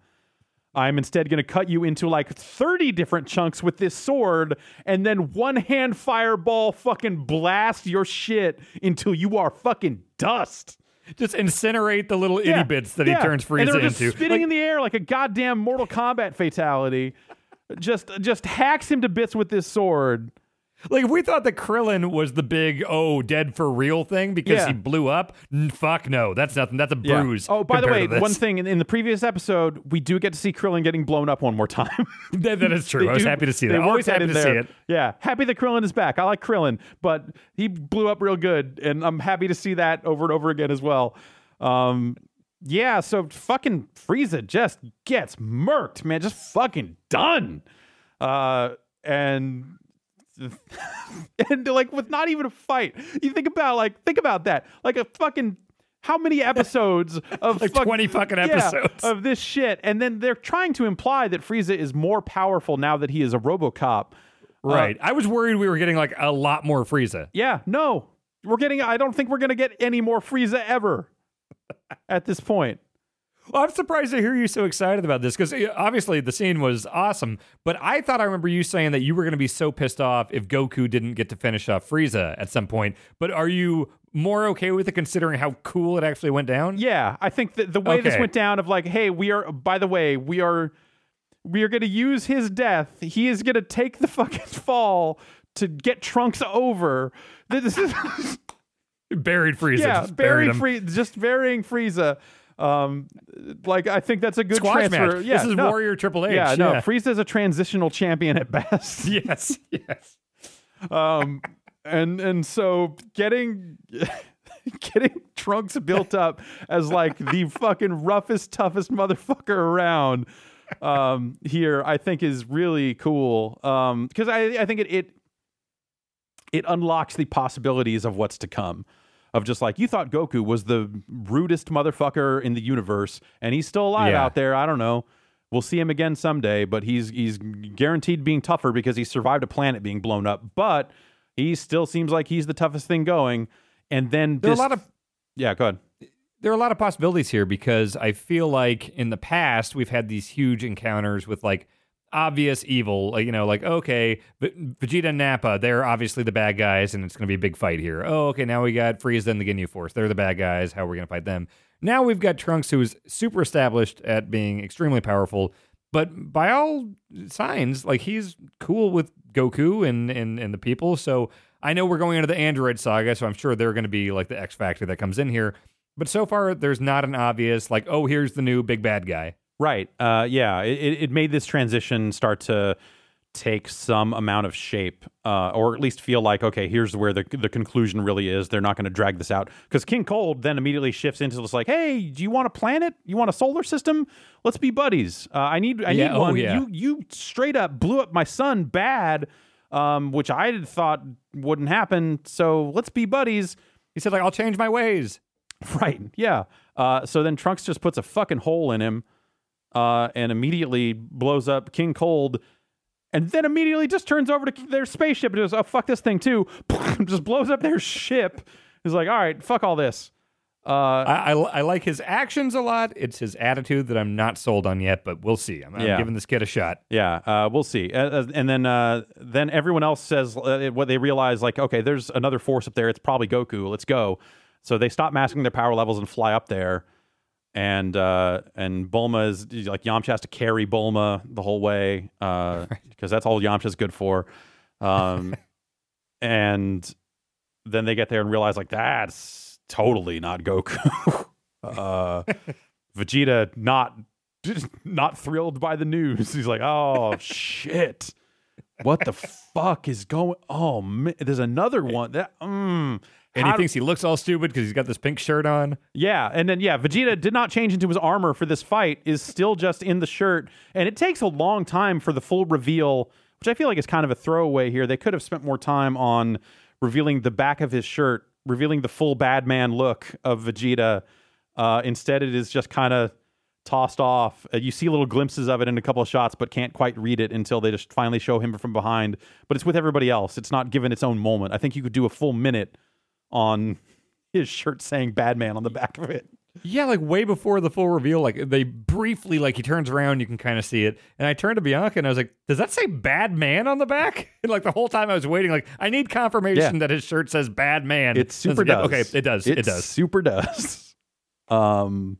I'm instead going to cut you into like 30 different chunks with this sword and then one hand fireball fucking blast your shit until you are fucking dust. just incinerate the little itty bits that yeah. he turns and Frieza were just into. spitting Like, in the air like a goddamn Mortal Kombat fatality. just just hacks him to bits with this sword. Like, if we thought that Krillin was the big oh dead for real thing because Yeah. he blew up, n- fuck no, that's nothing. That's a Yeah. bruise. Oh, by the way, one thing in, in the previous episode, we do get to see Krillin getting blown up one more time. that, that is true. I was do- happy to see that. Always happy to see it. Yeah, happy that Krillin is back. I like Krillin, but he blew up real good, and I'm happy to see that over and over again as well. Um, yeah, so fucking Frieza just gets murked, man, just fucking done. Uh, and and like with not even a fight. You think about like think about that, like a fucking. How many episodes of Like fuck- 20 fucking yeah, episodes. of this shit, and then they're trying to imply that Frieza is more powerful now that he is a RoboCop. Uh, right. I was worried we were getting like a lot more Frieza. Yeah, no, we're getting. I don't think we're gonna get any more Frieza ever at this point. Well, I'm surprised to hear you so excited about this because obviously the scene was awesome. But I thought I remember you saying that you were going to be so pissed off if Goku didn't get to finish off Frieza at some point. But are you more okay with it considering how cool it actually went down? Yeah, I think that the way this went down of like, hey, we are. By the way, we are. We are going to use his death. He is going to take the fucking fall to get Trunks over. This is Buried Frieza. yeah, just buried him. free, just burying Frieza. Um, like I think that's a good Squash transfer. match. Yeah, this is no. Warrior Triple H. Yeah, no, Frieza's a transitional champion at best. yes, yes. um, and and so getting getting Trunks built up as like the fucking roughest, toughest motherfucker around um, here, I think is really cool. Um, because I I think it it it unlocks the possibilities of what's to come. Of just like you thought Goku was the rudest motherfucker in the universe, and he's still alive Yeah. out there. I don't know. We'll see him again someday, but he's he's guaranteed being tougher because he survived a planet being blown up. But he still seems like he's the toughest thing going. And then There are a lot of yeah, go ahead. there are a lot of possibilities here because I feel like in the past we've had these huge encounters with like obvious evil, you know, like okay, Vegeta and Nappa, they're obviously the bad guys, and it's going to be a big fight here. Oh, okay, now we got Frieza and the Ginyu Force, they're the bad guys. How are we going to fight them? Now we've got Trunks, who is super established at being extremely powerful, but by all signs, like he's cool with Goku and and and the people. So I know we're going into the Android saga, so I'm sure they're going to be like the X factor that comes in here. But so far, there's not an obvious like, oh, here's the new big bad guy. Right. Uh, yeah. It, it- made this transition start to take some amount of shape, uh, or at least feel like, okay, here's where the the conclusion really is. They're not going to drag this out because King Cold then immediately shifts into this like, hey, do you want a planet? You want a solar system? Let's be buddies. Uh, I need I Yeah, need oh, one. yeah. You you straight up blew up my son bad, um, which I had thought wouldn't happen. So let's be buddies. He said like, I'll change my ways. Right. Yeah. Uh, so then Trunks just puts a fucking hole in him uh, and immediately blows up King Cold. And then immediately just turns over to their spaceship and goes, oh, fuck this thing too. just blows up their ship. He's like, all right, fuck all this. Uh, I, I, I like his actions a lot. It's his attitude that I'm not sold on yet, but we'll see. I'm, I'm Yeah. giving this kid a shot. Yeah, uh, we'll see. Uh, uh, and then uh, then everyone else says uh, what they realize, like, okay, there's another force up there. It's probably Goku. Let's go. So they stop masking their power levels and fly up there. And uh, and Bulma is like Yamcha has to carry Bulma the whole way because that's all Yamcha's good for. Um, and then they get there and realize like that's totally not Goku. uh, Vegeta not not thrilled by the news. He's like, "Oh shit, what the fuck is going? Oh man, there's another one that mm, And how- he thinks he looks all stupid because he's got this pink shirt on. yeah, and then yeah, Vegeta did not change into his armor for this fight. Is still just in the shirt, and it takes a long time for the full reveal, which I feel like is kind of a throwaway here. They could have spent more time on revealing the back of his shirt, revealing the full bad man look of Vegeta. Uh, instead, it is just kind of tossed off. Uh, you see little glimpses of it in a couple of shots, but can't quite read it until they just finally show him from behind. But it's with everybody else. It's not given its own moment. I think you could do a full minute on his shirt saying "bad man" on the back of it. Yeah, like way before the full reveal, like they briefly, like he turns around, you can kind of see it. And I turned to Bianca and I was like, "Does that say bad man on the back?" And like the whole time I was waiting, like I need confirmation confirmation that his shirt says bad man. It super does. Okay, it does. It It does. Super does. Um,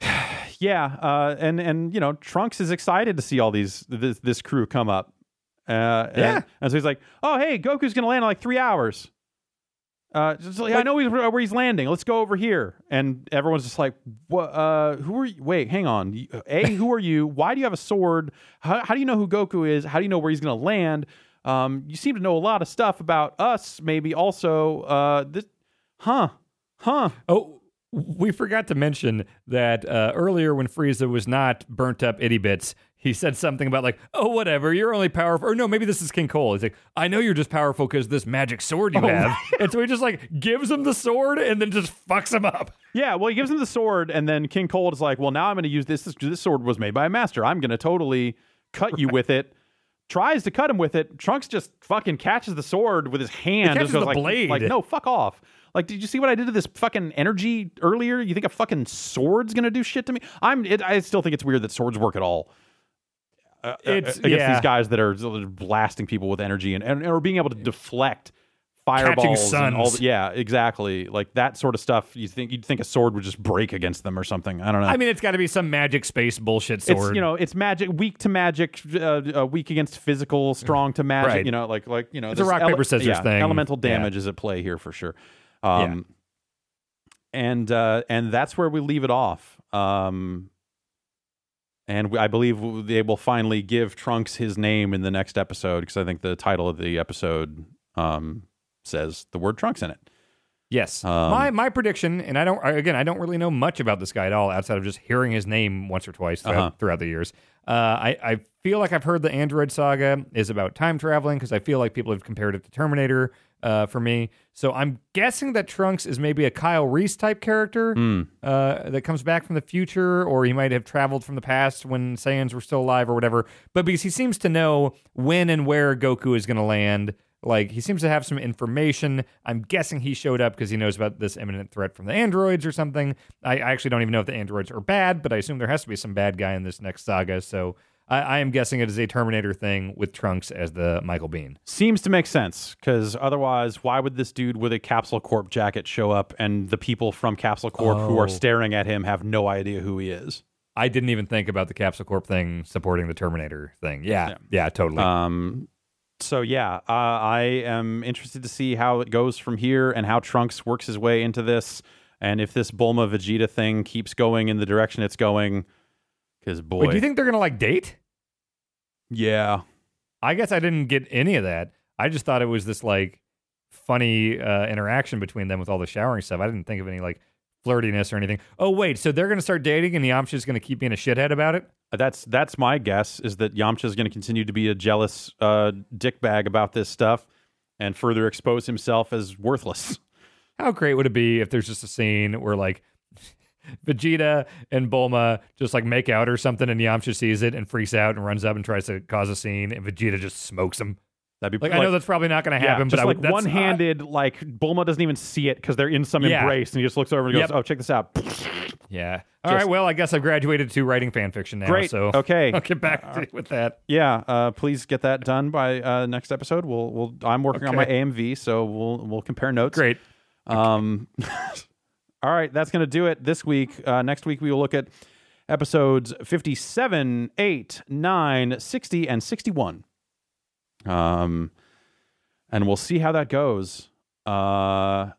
yeah, uh, and and you know Trunks is excited to see all these this, this crew come up. Uh, Yeah. and, and so he's like, "Oh, hey, Goku's gonna land in like three hours." Uh, just like, I know he's, where he's landing. Let's go over here. And everyone's just like, "What? Uh, who are you? Wait, hang on. A, who are you? Why do you have a sword? How, how do you know who Goku is? How do you know where he's gonna land? Um, you seem to know a lot of stuff about us. Maybe also, uh, this, huh, huh? Oh, we forgot to mention that uh, earlier when Frieza was not burnt up itty bits, he said something about like, "Oh, whatever, you're only powerful." Or no, maybe this is King Cold. He's like, "I know you're just powerful because this magic sword you oh have," and so he just like gives him the sword and then just fucks him up. Yeah, well, he gives him the sword, and then King Cold is like, "Well, now I'm going to use this. this. This sword was made by a master. I'm going to totally cut you with it." Tries to cut him with it. Trunks just fucking catches the sword with his hand. catches just goes the like, blade. Like, no, fuck off. Like, did you see what I did to this fucking energy earlier? You think a fucking sword's going to do shit to me? I'm. It, I still think it's weird that swords work at all. Uh, It's- against yeah. these guys that are blasting people with energy and, and or being able to deflect fireballs and all the, yeah exactly like that sort of stuff you think you'd think a sword would just break against them or something i don't know I mean, it's got to be some magic space bullshit it's sword. you know it's magic weak to magic uh, uh, weak against physical strong to magic Right. you know like like you know It's a rock, paper, scissors yeah, thing. elemental Yeah. damage is at play here for sure um and uh and that's where we leave it off um and I believe they will finally give Trunks his name in the next episode because I think the title of the episode um, says the word Trunks in it. Yes. Um, my my prediction, and I don't again I don't really know much about this guy at all outside of just hearing his name once or twice throughout, Uh-huh. throughout the years. Uh, I I feel like I've heard the Android saga is about time traveling because I feel like people have compared it to Terminator uh, for me. So I'm guessing that Trunks is maybe a Kyle Reese type character Hmm. uh, that comes back from the future, or he might have traveled from the past when Saiyans were still alive or whatever. But because he seems to know when and where Goku is going to land, like he seems to have some information. I'm guessing he showed up because he knows about this imminent threat from the androids or something. I, I actually don't even know if the androids are bad, but I assume there has to be some bad guy in this next saga. So I, I am guessing it is a Terminator thing with Trunks as the Michael Biehn. Seems to make sense because otherwise, why would this dude with a Capsule Corp jacket show up and the people from Capsule Corp who Oh. are staring at him have no idea who he is? I didn't even think about the Capsule Corp thing supporting the Terminator thing. Yeah, yeah, totally. Um, so yeah, uh, I am interested to see how it goes from here and how Trunks works his way into this, and if this Bulma Vegeta thing keeps going in the direction it's going. Because boy, Wait, do you think they're gonna like date? yeah, I guess I didn't get any of that. I just thought it was this like funny uh, interaction between them with all the showering stuff. I didn't think of any like flirtiness or anything. Oh wait, so they're gonna start dating and the Yamcha's gonna keep being a shithead about it? That's that's my guess is that Yamcha is going to continue to be a jealous uh, dickbag about this stuff and further expose himself as worthless. How great would it be if there's just a scene where like Vegeta and Bulma just like make out or something and Yamcha sees it and freaks out and runs up and tries to cause a scene and Vegeta just smokes him. That'd be Like, I know that's probably not gonna yeah, happen, just but I like would, one-handed, like Bulma doesn't even see it because they're in some Yeah. embrace, and he just looks over and Yep. goes, "Oh, check this out." Yeah. All right. Well, I guess I've graduated to writing fan fiction now. Great. So Okay. I'll get back to, with that. Yeah, uh, please get that done by uh, next episode. We'll, we'll. I'm working on my AMV, so we'll we'll compare notes. Great. Um, all right, that's gonna do it this week. Uh, next week we will look at episodes 57, 8, 9, 60, and 61. Um, and we'll see how that goes. Uh,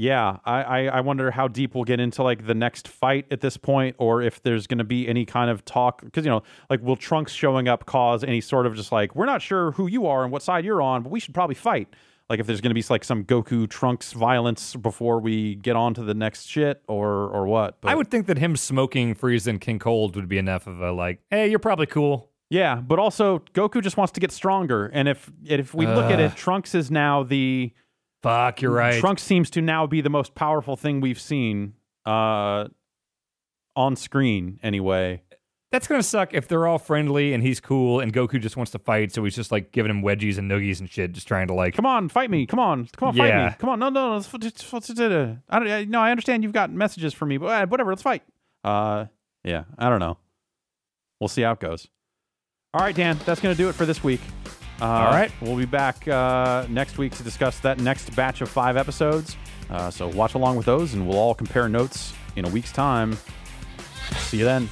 yeah, I, I, I wonder how deep we'll get into like the next fight at this point, or if there's going to be any kind of talk. Because you know, like, will Trunks showing up cause any sort of just like we're not sure who you are and what side you're on, but we should probably fight. Like, if there's going to be like some Goku Trunks violence before we get on to the next shit, or or what? But, I would think that him smoking Frieza and King Cold would be enough of a like, hey, you're probably cool. Yeah, but also Goku just wants to get stronger, and if if we look at it, Trunks is now the Fuck, you're right. Trunks seems to now be the most powerful thing we've seen uh, on screen, anyway. That's gonna suck if they're all friendly and he's cool and Goku just wants to fight, so he's just like giving him wedgies and noogies and shit, just trying to like. Come on, fight me! Come on, come on, fight Yeah. me! Come on, no, no, no. Let's, let's, let's, let's, I don't, no, I understand you've got messages for me, but uh, whatever. Let's fight. Uh, yeah, I don't know. We'll see how it goes. All right, Dan, that's gonna do it for this week. Uh, All right. we'll be back uh, next week to discuss that next batch of five episodes. Uh, so watch along with those, and we'll all compare notes in a week's time. See you then.